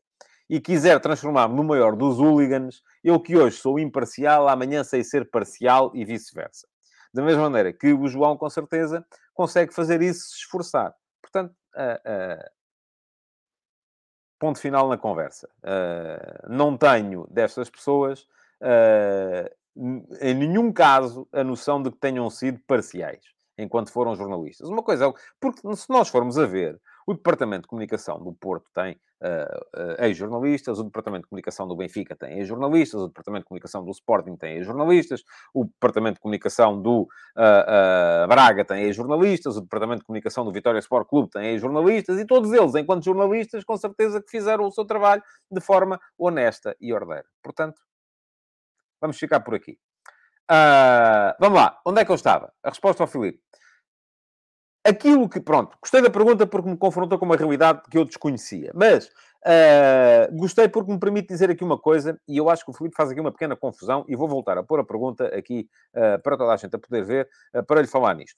[SPEAKER 2] e quiser transformar-me no maior dos hooligans, eu que hoje sou imparcial, amanhã sei ser parcial e vice-versa. Da mesma maneira que o João, com certeza, consegue fazer isso se esforçar. Portanto, uh, uh, ponto final na conversa. Uh, não tenho destas pessoas, em nenhum caso, a noção de que tenham sido parciais enquanto foram jornalistas. Uma coisa é, porque se nós formos a ver, o Departamento de Comunicação do Porto tem uh, uh, ex-jornalistas, o Departamento de Comunicação do Benfica tem ex-jornalistas, o Departamento de Comunicação do Sporting tem ex-jornalistas, o Departamento de Comunicação do uh, Braga tem ex-jornalistas, o Departamento de Comunicação do Vitória Sport Clube tem ex-jornalistas, e todos eles, enquanto jornalistas, com certeza que fizeram o seu trabalho de forma honesta e ordeira. Portanto, vamos ficar por aqui. Uh, vamos lá, onde é que eu estava? A resposta ao Filipe. Aquilo que, pronto, gostei da pergunta porque me confrontou com uma realidade que eu desconhecia, mas uh, gostei porque me permite dizer aqui uma coisa, e eu acho que o Filipe faz aqui uma pequena confusão, e vou voltar a pôr a pergunta aqui uh, para toda a gente a poder ver, para lhe falar nisto.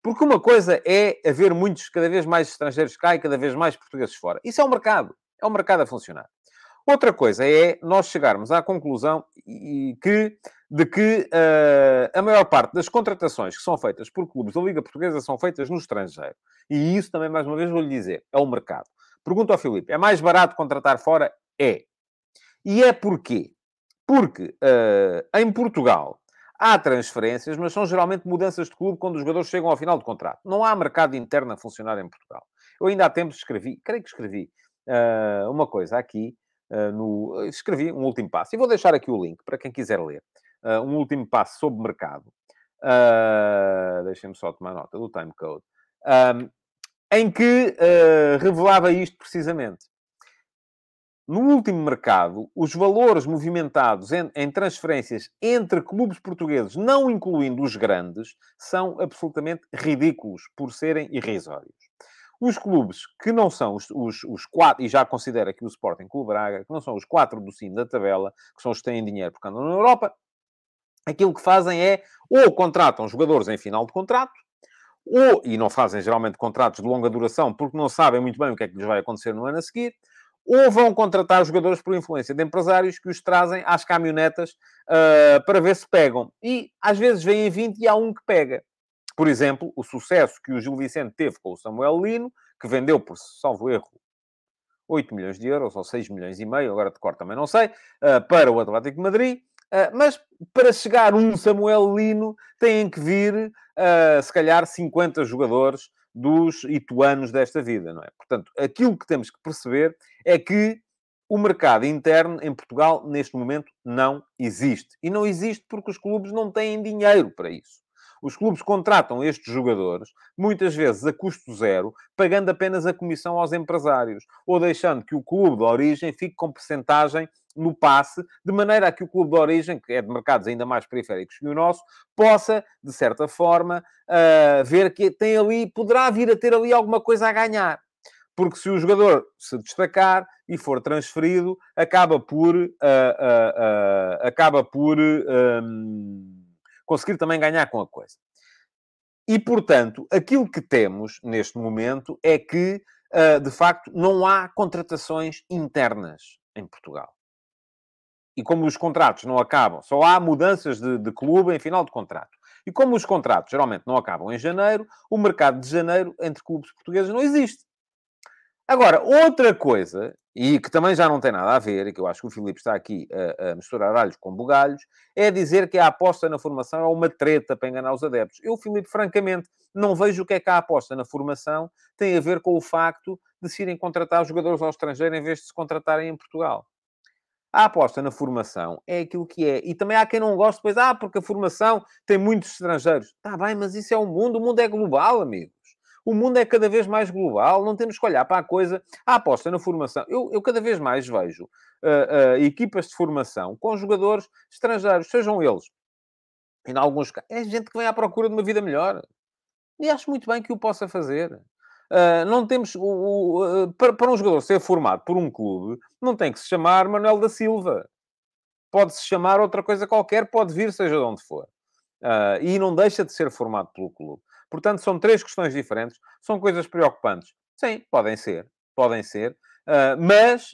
[SPEAKER 2] Porque uma coisa é haver muitos, cada vez mais estrangeiros cá e cada vez mais portugueses fora. Isso é um mercado, é um mercado a funcionar. Outra coisa é nós chegarmos à conclusão que, de que uh, a maior parte das contratações que são feitas por clubes da Liga Portuguesa são feitas no estrangeiro. E isso também, mais uma vez, vou-lhe dizer, é o mercado. Pergunto ao Filipe, é mais barato contratar fora? É. E é porquê? Porque uh, em Portugal Há transferências, mas são geralmente mudanças de clube quando os jogadores chegam ao final do contrato. Não há mercado interno a funcionar em Portugal. Eu ainda há tempos escrevi, creio que escrevi, uh, uma coisa aqui, no, escrevi um último passo. E vou deixar aqui o link para quem quiser ler. Uh, um último passo sobre mercado. Uh, Deixem-me só tomar nota do timecode. Um, em que revelava isto precisamente no último mercado, os valores movimentados em, em, transferências entre clubes portugueses, não incluindo os grandes, são absolutamente ridículos por serem irrisórios. Os clubes que não são os, os, os quatro, e já considera aqui o Sporting Clube Braga, que não são os quatro do cimo da tabela, que são os que têm dinheiro porque andam na Europa, aquilo que fazem é ou contratam jogadores em final de contrato, ou, e não fazem geralmente contratos de longa duração porque não sabem muito bem o que é que lhes vai acontecer no ano a seguir, ou vão contratar jogadores por influência de empresários que os trazem às caminhonetas uh, para ver se pegam. E às vezes vêm 20 e há um que pega. Por exemplo, o sucesso que o Gil Vicente teve com o Samuel Lino, que vendeu por, salvo erro, 8 milhões de euros ou 6 milhões e meio, agora de cor também não sei, uh, para o Atlético de Madrid. Uh, mas para chegar um Samuel Lino, têm que vir, se calhar, 50 jogadores dos ituanos desta vida, não é? Portanto, aquilo que temos que perceber é que o mercado interno em Portugal, neste momento, não existe. E não existe porque os clubes não têm dinheiro para isso. Os clubes contratam estes jogadores, muitas vezes a custo zero, pagando apenas a comissão aos empresários, ou deixando que o clube de origem fique com percentagem no passe, de maneira a que o clube de origem, que é de mercados ainda mais periféricos que o nosso, possa, de certa forma, uh, ver que tem ali, poderá vir a ter ali alguma coisa a ganhar. Porque se o jogador se destacar e for transferido, acaba por, uh, uh, acaba por um, conseguir também ganhar com a coisa. E, portanto, aquilo que temos neste momento é que, uh, de facto, não há contratações internas em Portugal. E como os contratos não acabam, só há mudanças de, de clube em final de contrato. E como os contratos geralmente não acabam em janeiro, o mercado de janeiro entre clubes portugueses não existe. Agora, outra coisa, e que também já não tem nada a ver, e que eu acho que o Filipe está aqui a, a misturar alhos com bugalhos, é dizer que a aposta na formação é uma treta para enganar os adeptos. Eu, Filipe, francamente, não vejo o que é que a aposta na formação tem a ver com o facto de se irem contratar jogadores ao estrangeiro em vez de se contratarem em Portugal. A aposta na formação é aquilo que é. E também há quem não goste, pois, ah, porque a formação tem muitos estrangeiros. Está bem, mas isso é o mundo. O mundo é global, amigo. O mundo é cada vez mais global, não temos que olhar para a coisa. A aposta na formação. Eu, eu cada vez mais vejo uh, uh, equipas de formação com jogadores estrangeiros, sejam eles. em alguns casos, é gente que vem à procura de uma vida melhor. E acho muito bem que o possa fazer. Uh, não temos. O, o, para, para, um jogador ser formado por um clube, não tem que se chamar Manuel da Silva. Pode-se chamar outra coisa qualquer, pode vir, seja de onde for. Uh, e não deixa de ser formado pelo clube. Portanto, são três questões diferentes, são coisas preocupantes. Sim, podem ser, podem ser, mas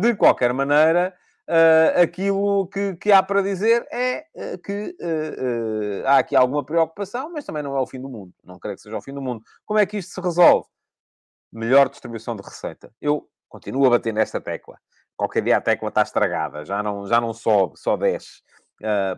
[SPEAKER 2] de qualquer maneira. Uh, aquilo que, que, há para dizer é uh, que uh, há aqui alguma preocupação, mas também não é o fim do mundo. Não creio que seja o fim do mundo. Como é que isto se resolve? Melhor distribuição de receita. Eu continuo a bater nesta tecla. Qualquer dia a tecla está estragada, já não, já não sobe, só desce.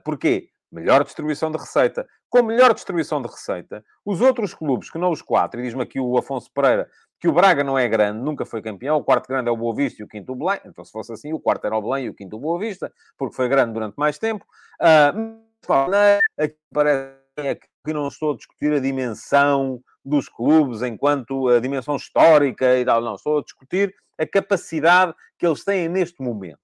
[SPEAKER 2] porquê? Melhor distribuição de receita. Com melhor distribuição de receita, os outros clubes, que não os quatro, e diz-me aqui o Afonso Pereira, que o Braga não é grande, nunca foi campeão, o quarto grande é o Boa Vista e o quinto o Belém, então se fosse assim, o quarto era o Belém e o quinto o Boa Vista, porque foi grande durante mais tempo. Uh, aqui parece que não estou a discutir a dimensão dos clubes enquanto a dimensão histórica e tal, não, estou a discutir a capacidade que eles têm neste momento.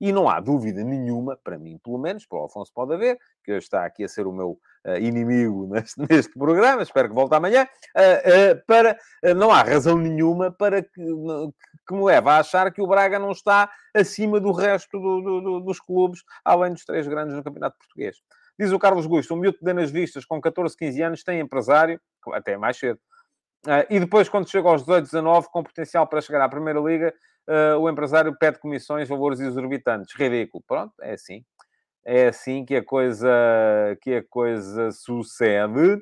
[SPEAKER 2] E não há dúvida nenhuma, para mim pelo menos, para o Afonso pode haver, que está aqui a ser o meu uh, inimigo neste, neste, programa, espero que volte amanhã, uh, uh, para, não há razão nenhuma para que, que me leve a achar que o Braga não está acima do resto do, do, do, dos clubes, além dos três grandes no Campeonato Português. Diz o Carlos Gusto, um miúdo de nas vistas com 14, 15 anos tem empresário, até mais cedo, e depois quando chega aos 18, 19, com potencial para chegar à Primeira Liga, uh, o empresário pede comissões, valores exorbitantes. Ridículo. Pronto, é assim. É assim que a coisa, que a coisa sucede.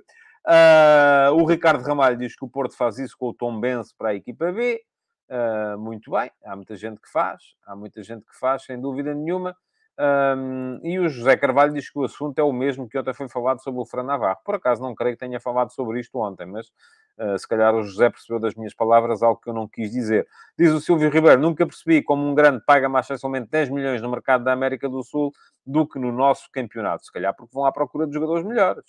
[SPEAKER 2] Uh, o Ricardo Ramalho diz que o Porto faz isso com o Tom Benz para a equipa B. Uh, muito bem, há muita gente que faz, há muita gente que faz, sem dúvida nenhuma. Um, e o José Carvalho diz que o assunto é o mesmo que ontem foi falado sobre o Fran Navarro. Por acaso não creio que tenha falado sobre isto ontem, mas uh, se calhar o José percebeu das minhas palavras algo que eu não quis dizer. Diz o Silvio Ribeiro, nunca percebi como um grande paga mais facilmente 10 milhões no mercado da América do Sul do que no nosso campeonato. Se calhar porque vão à procura de jogadores melhores.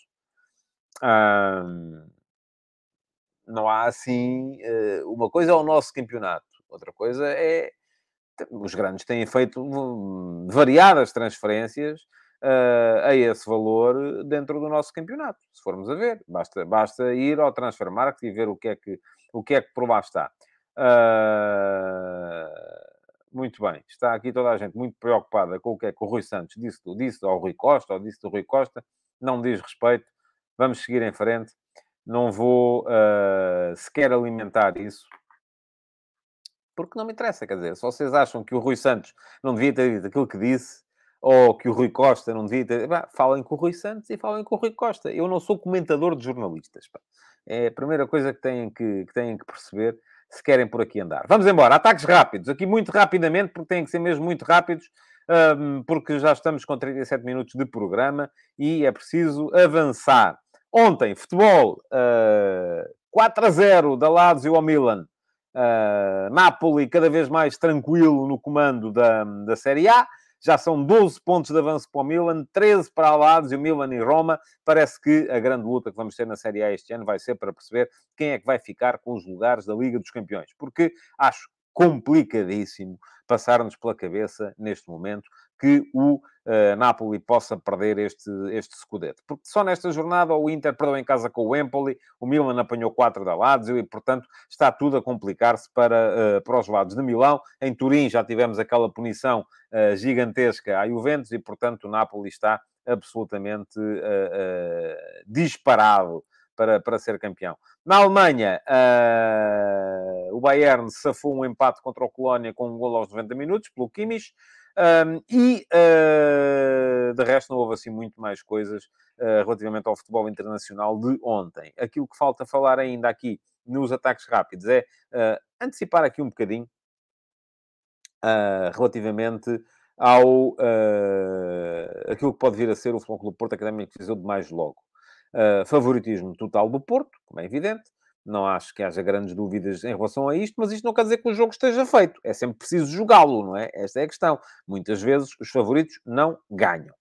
[SPEAKER 2] Não há assim... Uh, uma coisa é o nosso campeonato, outra coisa é os grandes têm feito hum, variadas transferências uh, a esse valor dentro do nosso campeonato. Se formos a ver, basta, basta ir ao Transfer Market e ver o que é que, o que, é que por lá está. Uh, muito bem, está aqui toda a gente muito preocupada com o que é que o Rui Santos disse, disse ao Rui Costa, ou disse do Rui Costa, não diz respeito, vamos seguir em frente, não vou uh, sequer alimentar isso, porque não me interessa, quer dizer, se vocês acham que o Rui Santos não devia ter dito aquilo que disse, ou que o Rui Costa não devia ter... Bah, falem com o Rui Santos e falem com o Rui Costa. Eu não sou comentador de jornalistas. Pá. É a primeira coisa que têm que, que têm que perceber se querem por aqui andar. Vamos embora. Ataques rápidos. Aqui muito rapidamente, porque têm que ser mesmo muito rápidos, um, porque já estamos com 37 minutos de programa e é preciso avançar. Ontem, futebol, uh, 4 a 0 da Lazio ao Milan. Uh, Napoli cada vez mais tranquilo no comando da, da Série A. Já são 12 pontos de avanço para o Milan, 13 para a Lazio, Milan e Roma. Parece que a grande luta que vamos ter na Série A este ano vai ser para perceber quem é que vai ficar com os lugares da Liga dos Campeões. Porque acho complicadíssimo passar-nos pela cabeça, neste momento, que o uh, Napoli possa perder este, este Scudetto. Porque só nesta jornada o Inter perdeu em casa com o Empoli, o Milan apanhou 4 da Lazio e, portanto, está tudo a complicar-se para, uh, para os lados de Milão. Em Turim já tivemos aquela punição uh, gigantesca à Juventus e, portanto, o Napoli está absolutamente disparado para, para ser campeão. Na Alemanha, uh, o Bayern safou um empate contra o Colónia com um gol aos 90 minutos, pelo Kimmich. Um, e, uh, de resto, não houve assim muito mais coisas uh, relativamente ao futebol internacional de ontem. Aquilo que falta falar ainda aqui nos ataques rápidos é uh, antecipar aqui um bocadinho relativamente ao aquilo que pode vir a ser o Futebol Clube Porto Académico que de mais logo. favoritismo total do Porto, como é evidente. Não acho que haja grandes dúvidas em relação a isto, mas isto não quer dizer que o jogo esteja feito. É sempre preciso jogá-lo, não é? Esta é a questão. Muitas vezes os favoritos não ganham.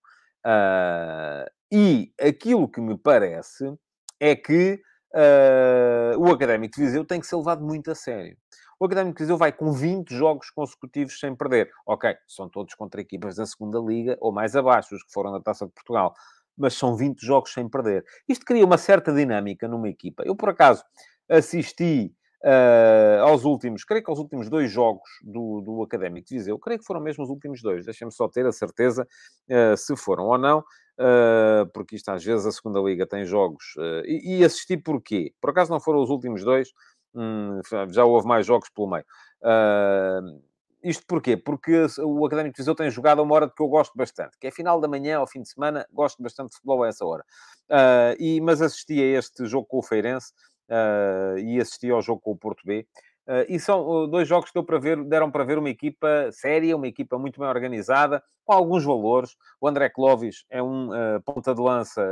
[SPEAKER 2] Uh, e aquilo que me parece é que uh, o Académico de Viseu tem que ser levado muito a sério. O Académico de Viseu vai com 20 jogos consecutivos sem perder. Ok, são todos contra equipas da segunda Liga ou mais abaixo, os que foram da Taça de Portugal. Mas são 20 jogos sem perder. Isto cria uma certa dinâmica numa equipa. Eu, por acaso, assisti uh, aos últimos, creio que aos últimos dois jogos do, do Académico de Viseu, creio que foram mesmo os últimos dois, deixem-me só ter a certeza uh, se foram ou não, uh, porque isto às vezes a segunda Liga tem jogos, e, e, assisti porquê? Por acaso não foram os últimos dois, hum, já houve mais jogos pelo meio. Isto porquê? Porque o Académico de Viseu tem jogado a uma hora que eu gosto bastante, que é final da manhã ao fim de semana, gosto bastante de futebol a essa hora. E, mas assisti a este jogo com o Feirense, e assisti ao jogo com o Porto B. Uh, e são uh, dois jogos que deu para ver, deram para ver uma equipa séria, uma equipa muito bem organizada, com alguns valores. O André Clovis é um uh, ponta de lança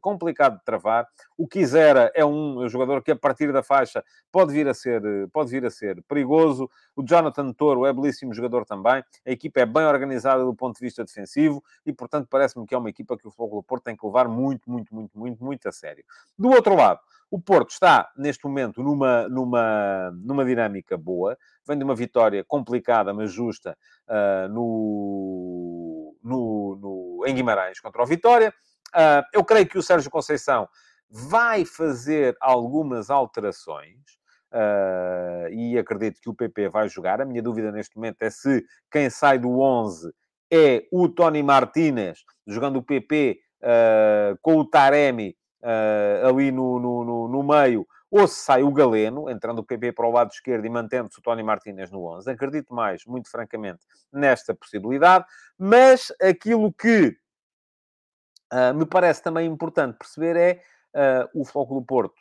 [SPEAKER 2] complicado de travar. O Quisera é um jogador que, a partir da faixa, pode vir a ser, pode vir a ser perigoso. O Jonathan Toro é belíssimo jogador também. A equipa é bem organizada do ponto de vista defensivo e, portanto, parece-me que é uma equipa que o Futebol do Porto tem que levar muito, muito, muito, muito, muito a sério. Do outro lado, o Porto está, neste momento, numa, numa, numa dinâmica boa. Vem de uma vitória complicada, mas justa, uh, no, no, no, em Guimarães contra o Vitória. Uh, eu creio que o Sérgio Conceição vai fazer algumas alterações. Uh, e acredito que o PP vai jogar. A minha dúvida neste momento é se quem sai do 11 é o Tony Martínez, jogando o PP uh, com o Taremi uh, ali no, no, no, no, meio, ou se sai o Galeno, entrando o PP para o lado esquerdo e mantendo-se o Tony Martínez no 11. Acredito mais, muito francamente, nesta possibilidade, mas aquilo que uh, me parece também importante perceber é uh, o Foco do Porto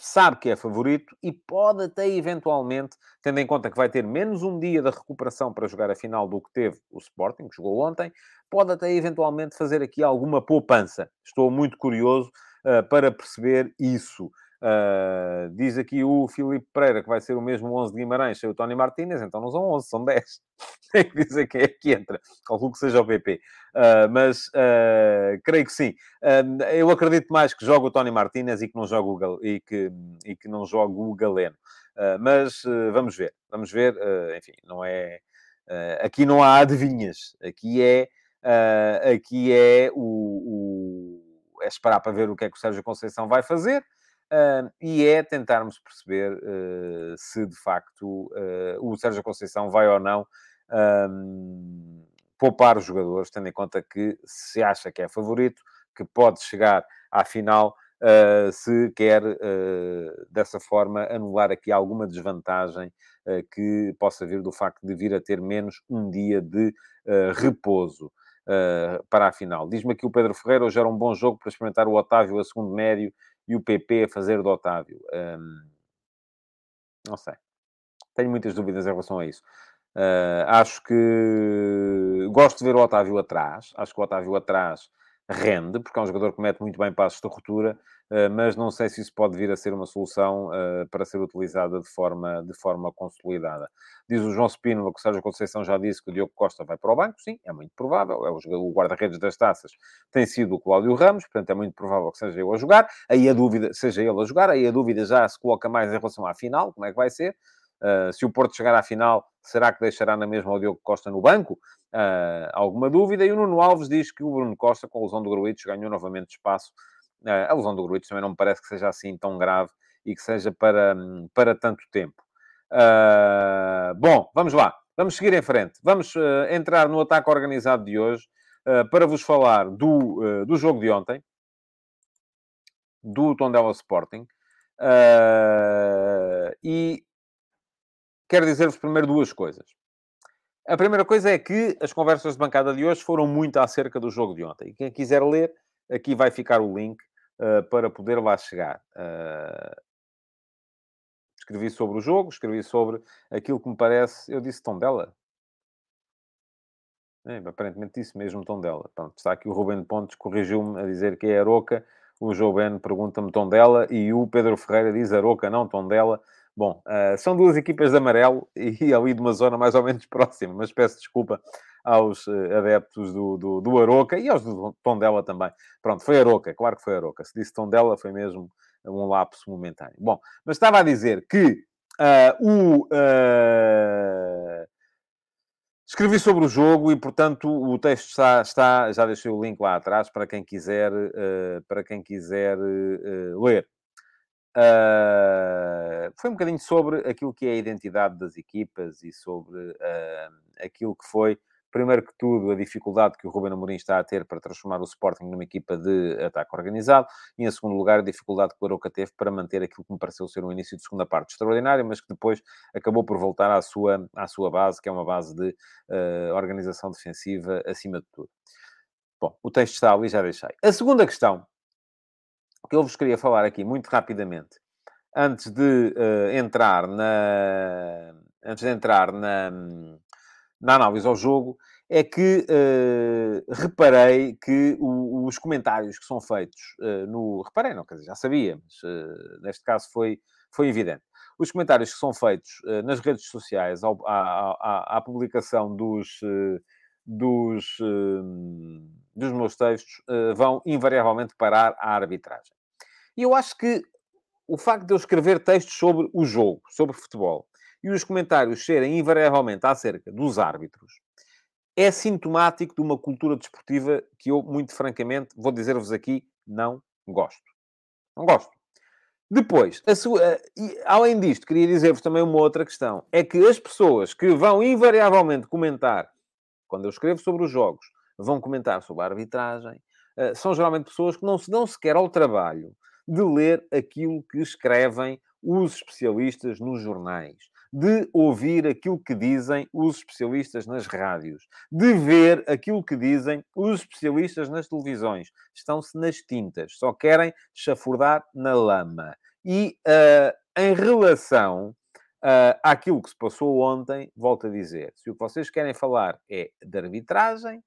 [SPEAKER 2] sabe que é favorito e pode até eventualmente, tendo em conta que vai ter menos um dia de recuperação para jogar a final do que teve o Sporting, que jogou ontem, pode até eventualmente fazer aqui alguma poupança. Estou muito curioso uh, para perceber isso. Uh, diz aqui o Filipe Pereira que vai ser o mesmo 11 de Guimarães sem o Tony Martínez, então não são 11, são 10. Tem que dizer quem é que entra. Calculo que seja o PP. Uh, ah, mas uh, creio que sim. eu acredito mais que joga o Tony Martínez e que não joga o, Gal e que, e que não joga o Galeno. mas vamos ver. Vamos ver. enfim, não é... aqui não há adivinhas. Aqui é, aqui é o, o... é esperar para ver o que é que o Sérgio Conceição vai fazer. Uh, e é tentarmos perceber uh, se de facto uh, o Sérgio Conceição vai ou não poupar os jogadores, tendo em conta que se acha que é favorito, que pode chegar à final, ah, se quer dessa forma anular aqui alguma desvantagem que possa vir do facto de vir a ter menos um dia de repouso. para a final. Diz-me aqui o Pedro Ferreira, hoje era um bom jogo para experimentar o Otávio a segundo médio e o PP a fazer do Otávio. Um, não sei. Tenho muitas dúvidas em relação a isso. Uh, acho que gosto de ver o Otávio atrás. Acho que o Otávio atrás rende, porque é um jogador que mete muito bem passos de ruptura, mas não sei se isso pode vir a ser uma solução eh, para ser utilizada de forma, de forma consolidada. Diz o João Spínola que o Sérgio Conceição já disse que o Diogo Costa vai para o banco. Sim, é muito provável. É o guarda-redes das taças tem sido o Cláudio Ramos, portanto é muito provável que seja ele a jogar. Aí a dúvida, seja ele a jogar, aí a dúvida já se coloca mais em relação à final, como é que vai ser. Uh, se o Porto chegar à final, será que deixará na mesma o Diogo Costa no banco? Uh, alguma dúvida. E o Nuno Alves diz que o Bruno Costa, com a lesão do Gruitos, ganhou novamente espaço. Uh, a lesão do Gruitos também não me parece que seja assim tão grave e que seja para, para tanto tempo. bom, vamos lá. Vamos seguir em frente. Vamos entrar no ataque organizado de hoje para vos falar do, do jogo de ontem, do Tondela Sporting. e quero dizer-vos primeiro duas coisas. A primeira coisa é que as conversas de bancada de hoje foram muito acerca do jogo de ontem. Quem quiser ler, aqui vai ficar o link uh, para poder lá chegar. Uh, escrevi sobre o jogo, escrevi sobre aquilo que me parece. Eu disse tom dela. É, aparentemente disse mesmo tom dela. Pronto, está aqui o Ruben Pontes, corrigiu-me a dizer que é Aroca. O João Ben pergunta-me tom dela e o Pedro Ferreira diz Aroca, não tom dela. Bom, uh, são duas equipas de amarelo e ali de uma zona mais ou menos próxima, mas peço desculpa aos uh, adeptos do, do, do, Aroca e aos do Tondela também. Pronto, foi Aroca, claro que foi Aroca. Se disse Tondela, foi mesmo um lapso momentâneo. Bom, mas estava a dizer que uh, o... Escrevi sobre o jogo e, portanto, o texto está, está, já deixei o link lá atrás para quem quiser, para quem quiser ler. Uh, foi um bocadinho sobre aquilo que é a identidade das equipas e sobre uh, aquilo que foi, primeiro que tudo, a dificuldade que o Ruben Amorim está a ter para transformar o Sporting numa equipa de ataque organizado e, em segundo lugar, a dificuldade que o Aroca teve para manter aquilo que me pareceu ser um início de segunda parte extraordinário, mas que depois acabou por voltar à sua, à sua base, que é uma base de uh, organização defensiva acima de tudo. Bom, o texto está ali, já deixei. A segunda questão que eu vos queria falar aqui muito rapidamente, antes de uh, entrar na antes de entrar na, na análise ao jogo, é que uh, reparei que o, os comentários que são feitos uh, no. Reparei, não, quer dizer, já sabia, mas neste caso foi, foi evidente. Os comentários que são feitos nas redes sociais ao, à, à, à, publicação dos, dos, dos meus textos vão invariavelmente parar à arbitragem. E eu acho que o facto de eu escrever textos sobre o jogo, sobre futebol, e os comentários serem invariavelmente acerca dos árbitros, é sintomático de uma cultura desportiva que eu, muito francamente, vou dizer-vos aqui, não gosto. Não gosto. Depois, sua, além disto, queria dizer-vos também uma outra questão. É que as pessoas que vão invariavelmente comentar, quando eu escrevo sobre os jogos, vão comentar sobre a arbitragem, eh, são geralmente pessoas que não se dão sequer ao trabalho de ler aquilo que escrevem os especialistas nos jornais, de ouvir aquilo que dizem os especialistas nas rádios, de ver aquilo que dizem os especialistas nas televisões. Estão-se nas tintas, só querem chafurdar na lama. E uh, em relação uh, àquilo que se passou ontem, volto a dizer, se o que vocês querem falar é de arbitragem,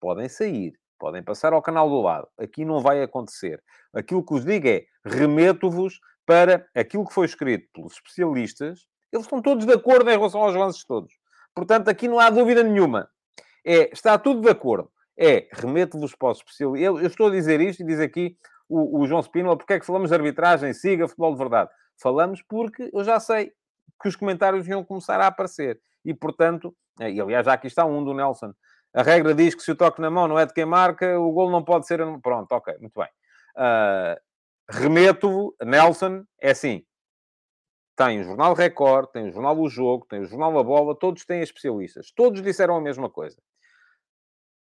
[SPEAKER 2] podem sair, podem passar ao canal do lado. Aqui não vai acontecer. Aquilo que vos digo é, remeto-vos para aquilo que foi escrito pelos especialistas. Eles estão todos de acordo em relação aos lances todos. Portanto, aqui não há dúvida nenhuma. É, está tudo de acordo. É, remeto-vos para os especialistas. Eu, eu, estou a dizer isto e diz aqui o, o João Spínola, porque é que falamos de arbitragem? Siga futebol de verdade. Falamos porque eu já sei que os comentários iam começar a aparecer. E, portanto, e aliás, já aqui está um do Nelson. A regra diz que se o toque na mão não é de quem marca, o gol não pode ser... Pronto, ok, muito bem. Uh, remeto, Nelson, é assim. Tem o Jornal Record, tem o Jornal do Jogo, tem o Jornal da Bola, todos têm especialistas. Todos disseram a mesma coisa.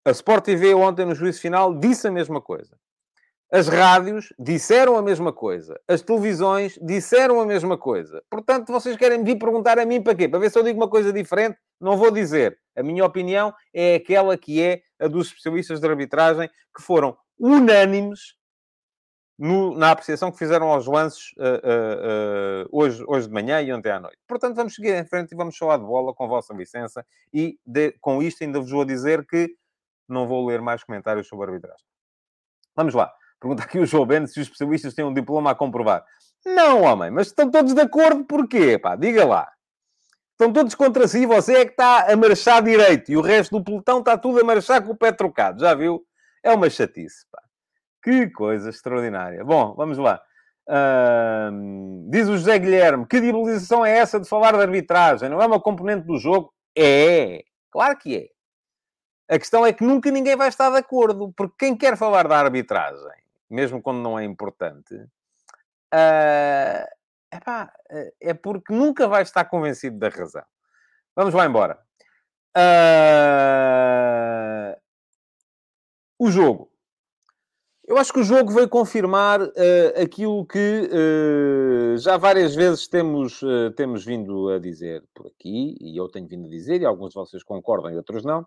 [SPEAKER 2] A Sport TV ontem, no juízo final, disse a mesma coisa. As rádios disseram a mesma coisa. As televisões disseram a mesma coisa. Portanto, vocês querem vir perguntar a mim para quê? Para ver se eu digo uma coisa diferente? Não vou dizer. A minha opinião é aquela que é a dos especialistas de arbitragem, que foram unânimes no, na apreciação que fizeram aos lances uh, uh, uh, hoje, hoje de manhã e ontem à noite. Portanto, vamos seguir em frente e vamos falar de bola com vossa licença. E de, com isto ainda vos vou dizer que não vou ler mais comentários sobre arbitragem. Vamos lá. Pergunta aqui o João Bento se os especialistas têm um diploma a comprovar. Não, homem, mas estão todos de acordo porquê? Pá, diga lá. Estão todos contra si, você é que está a marchar direito e o resto do pelotão está tudo a marchar com o pé trocado, já viu? É uma chatice, pá. Que coisa extraordinária. Bom, vamos lá. Uh, diz o José Guilherme, que diabolização é essa de falar de arbitragem? Não é uma componente do jogo? É, claro que é. A questão é que nunca ninguém vai estar de acordo, porque quem quer falar da arbitragem mesmo quando não é importante, uh, epá, é porque nunca vai estar convencido da razão. Vamos lá embora. Uh, o jogo. Eu acho que o jogo veio confirmar uh, aquilo que uh, já várias vezes temos, uh, temos vindo a dizer por aqui, e eu tenho vindo a dizer, e alguns de vocês concordam e outros não,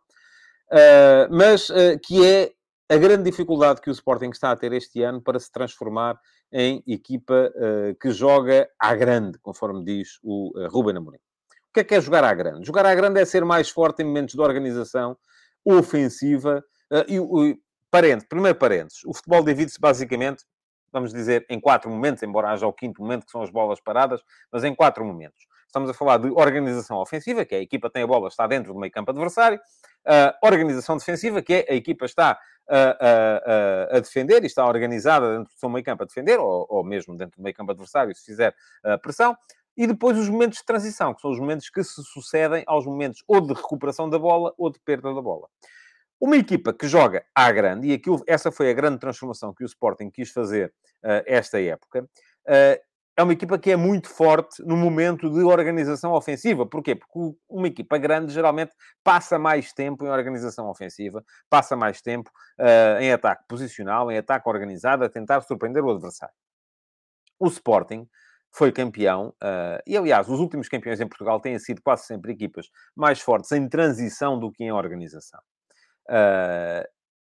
[SPEAKER 2] mas que é a grande dificuldade que o Sporting está a ter este ano para se transformar em equipa que joga à grande, conforme diz o Ruben Amorim. O que é que é jogar à grande? Jogar à grande é ser mais forte em momentos de organização ofensiva. Uh, e, parente, primeiro parênteses, o futebol divide-se basicamente, vamos dizer, em quatro momentos, embora haja o quinto momento, que são as bolas paradas, mas em quatro momentos. Estamos a falar de organização ofensiva, que é a equipa tem a bola, está dentro do meio campo adversário. Uh, organização defensiva, que é a equipa está a, a, a, defender e está organizada dentro do seu meio campo a defender, ou, ou mesmo dentro do meio campo adversário, se fizer uh, pressão. E depois os momentos de transição, que são os momentos que se sucedem aos momentos ou de recuperação da bola ou de perda da bola. Uma equipa que joga à grande, e aquilo, essa foi a grande transformação que o Sporting quis fazer uh, esta época, uh, é uma equipa que é muito forte no momento de organização ofensiva. Porquê? Porque uma equipa grande geralmente passa mais tempo em organização ofensiva, passa mais tempo uh, em ataque posicional, em ataque organizado, a tentar surpreender o adversário. O Sporting foi campeão, uh, e aliás, os últimos campeões em Portugal têm sido quase sempre equipas mais fortes em transição do que em organização. Uh,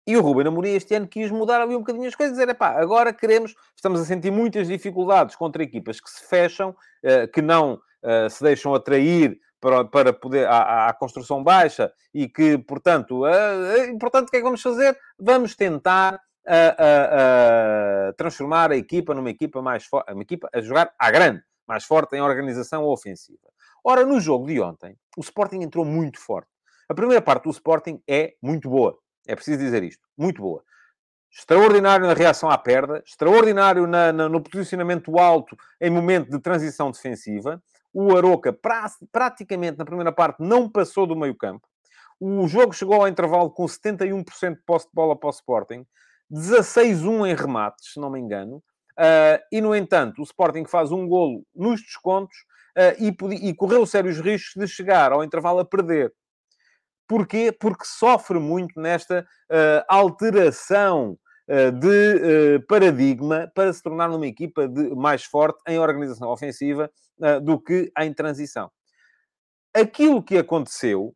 [SPEAKER 2] e o Ruben Amorim este ano quis mudar ali um bocadinho as coisas, dizer, epá, agora queremos, estamos a sentir muitas dificuldades contra equipas que se fecham, eh, que não eh, se deixam atrair para, para poder, à, à construção baixa e que, portanto, uh, portanto, o que é que vamos fazer? Vamos tentar uh, uh, transformar a equipa numa equipa mais forte, uma equipa a jogar à grande, mais forte em organização ofensiva. Ora, no jogo de ontem, o Sporting entrou muito forte. A primeira parte do Sporting é muito boa. É preciso dizer isto. Muito boa. Extraordinário na reação à perda, extraordinário na, na, no posicionamento alto em momento de transição defensiva. O Aroca pra, praticamente na primeira parte não passou do meio campo. O jogo chegou ao intervalo com 71% de posse de bola para o Sporting, 16-1 em remates, se não me engano. Uh, e, no entanto, o Sporting faz um golo nos descontos uh, e, e correu sérios riscos de chegar ao intervalo a perder. Porquê? Porque sofre muito nesta uh, alteração uh, de uh, paradigma para se tornar uma equipa de, mais forte em organização ofensiva do que em transição. Aquilo que aconteceu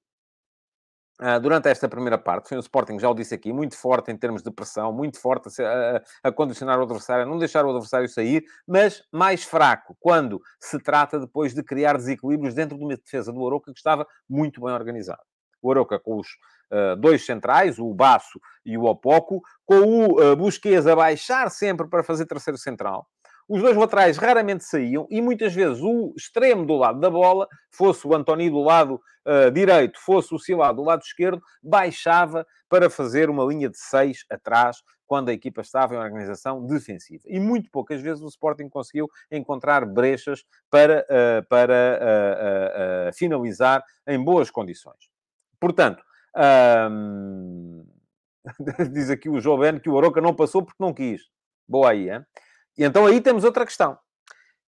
[SPEAKER 2] durante esta primeira parte, foi um Sporting, já o disse aqui, muito forte em termos de pressão, muito forte a, a, a, condicionar o adversário, a não deixar o adversário sair, mas mais fraco quando se trata depois de criar desequilíbrios dentro de uma defesa do Aroca que estava muito bem organizada. O Aroca com os uh, dois centrais, o Baço e o Opoco, com o uh, Busquets a baixar sempre para fazer terceiro central, os dois laterais raramente saíam e muitas vezes o extremo do lado da bola, fosse o Antoni do lado uh, direito, fosse o Silva do lado esquerdo, baixava para fazer uma linha de seis atrás quando a equipa estava em organização defensiva. E muito poucas vezes o Sporting conseguiu encontrar brechas para, uh, para uh, finalizar em boas condições. Portanto, um... diz aqui o Joven que o Aroca não passou porque não quis. Boa aí, hein? E então aí temos outra questão,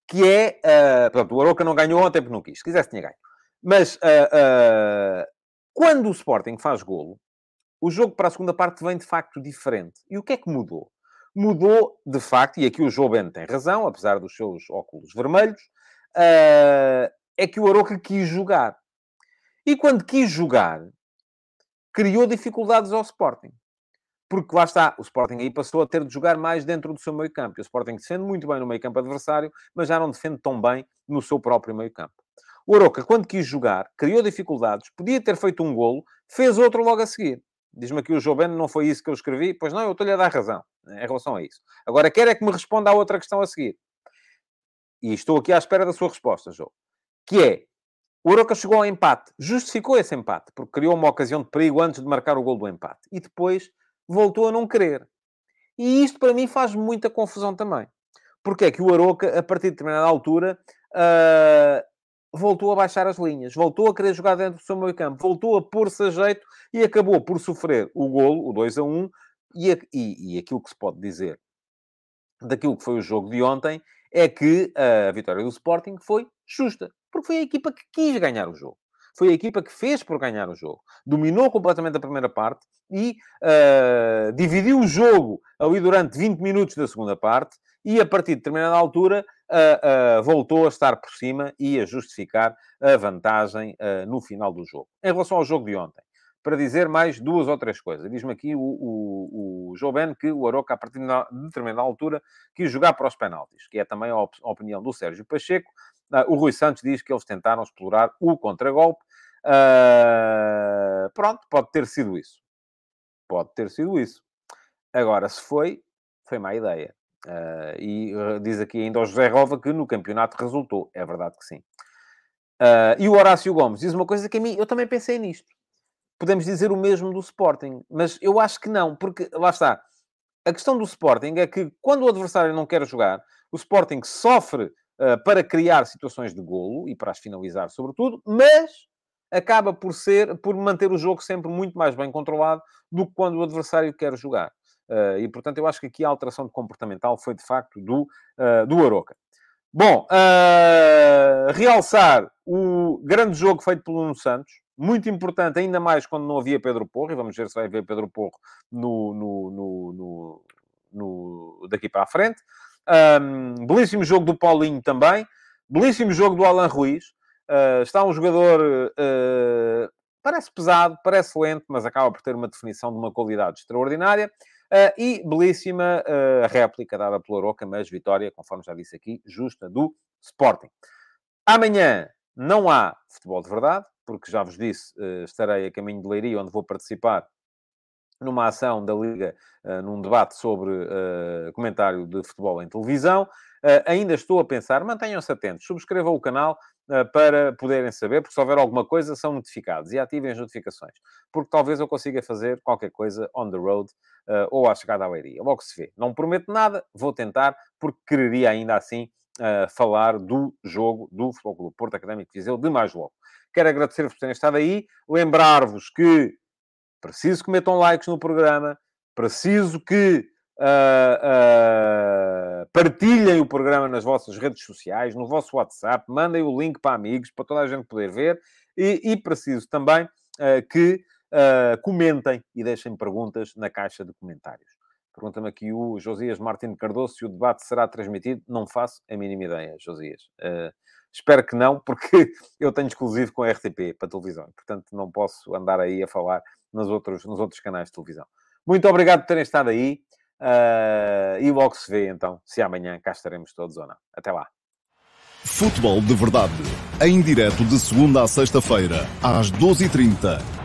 [SPEAKER 2] que é... Uh, o Aroca não ganhou ontem porque não quis. Se quisesse, tinha ganho. Mas uh, uh, quando o Sporting faz golo, o jogo para a segunda parte vem de facto diferente. E o que é que mudou? Mudou, de facto, e aqui o João Bento tem razão, apesar dos seus óculos vermelhos, uh, é que o Aroca quis jogar. E quando quis jogar, criou dificuldades ao Sporting porque lá está, o Sporting aí passou a ter de jogar mais dentro do seu meio campo. O Sporting defende muito bem no meio campo adversário, mas já não defende tão bem no seu próprio meio campo. O Aroca, quando quis jogar, criou dificuldades, podia ter feito um golo, fez outro logo a seguir. Diz-me aqui o João não foi isso que eu escrevi. Pois não, eu estou-lhe a dar razão em relação a isso. Agora, quer é que me responda à outra questão a seguir. E estou aqui à espera da sua resposta, João. Que é, o Aroca chegou ao empate, justificou esse empate, porque criou uma ocasião de perigo antes de marcar o gol do empate. E depois voltou a não querer. E isto para mim faz muita confusão também. Porque é que o Aroca, a partir de determinada altura, uh, voltou a baixar as linhas, voltou a querer jogar dentro do seu meio campo, voltou a pôr-se a jeito e acabou por sofrer o golo, o 2 a 1, e, e, e aquilo que se pode dizer daquilo que foi o jogo de ontem é que a vitória do Sporting foi justa, porque foi a equipa que quis ganhar o jogo. Foi a equipa que fez por ganhar o jogo. Dominou completamente a primeira parte e uh, dividiu o jogo ali durante 20 minutos da segunda parte e, a partir de determinada altura, uh, uh, voltou a estar por cima e a justificar a vantagem no final do jogo. Em relação ao jogo de ontem, para dizer mais duas ou três coisas. Diz-me aqui o, o, o que o Aroca, a partir de determinada altura, quis jogar para os penaltis, que é também a, op a opinião do Sérgio Pacheco, Uh, o Rui Santos diz que eles tentaram explorar o contragolpe. Uh, pronto, pode ter sido isso. Pode ter sido isso. Agora, se foi, foi má ideia. Uh, e diz aqui ainda o José Rova que no campeonato resultou. É verdade que sim. e o Horácio Gomes diz uma coisa que a mim, eu também pensei nisto. Podemos dizer o mesmo do Sporting, mas eu acho que não, porque lá está. A questão do Sporting é que quando o adversário não quer jogar, o Sporting sofre eh, para criar situações de golo e para as finalizar, sobretudo, mas acaba por ser, por manter o jogo sempre muito mais bem controlado do que quando o adversário quer jogar. Uh, e, portanto, eu acho que aqui a alteração comportamental foi, de facto, do, uh, do Aroca. Bom, uh, realçar o grande jogo feito pelo Nuno Santos, muito importante, ainda mais quando não havia Pedro Porro, e vamos ver se vai haver Pedro Porro no, no, no, no daqui para a frente. Um, belíssimo jogo do Paulinho também. Belíssimo jogo do Alan Ruiz. Uh, está um jogador, uh, parece pesado, parece lento, mas acaba por ter uma definição de uma qualidade extraordinária. Uh, e belíssima réplica dada pela Roca, mas vitória, conforme já disse aqui, justa do Sporting. Amanhã não há futebol de verdade, porque já vos disse, estarei a caminho de Leiria, onde vou participar numa ação da Liga, uh, num debate sobre uh, comentário de futebol em televisão. Ainda estou a pensar, mantenham-se atentos, subscrevam o canal para poderem saber, porque se houver alguma coisa, são notificados e ativem as notificações, porque talvez eu consiga fazer qualquer coisa on the road ou à chegada à Leiria. Logo se vê. Não prometo nada, vou tentar, porque quereria ainda assim falar do jogo do Futebol Clube Porto Académico de Viseu de mais logo. Quero agradecer-vos por terem estado aí, lembrar-vos que Preciso que metam likes no programa. Preciso que uh, uh, partilhem o programa nas vossas redes sociais, no vosso WhatsApp. Mandem o link para amigos, para toda a gente poder ver. E, e preciso também uh, que comentem e deixem perguntas na caixa de comentários. Pergunta-me aqui o Josias Martins Cardoso se o debate será transmitido. Não faço a mínima ideia, Josias. Uh, espero que não, porque eu tenho exclusivo com a RTP para televisão. Portanto, não posso andar aí a falar nos outros, nos outros canais de televisão. Muito obrigado por terem estado aí. Uh, e logo se vê, então, se amanhã cá estaremos todos ou não. Até lá.
[SPEAKER 1] Futebol de Verdade. Em direto de segunda a sexta-feira, às 12h30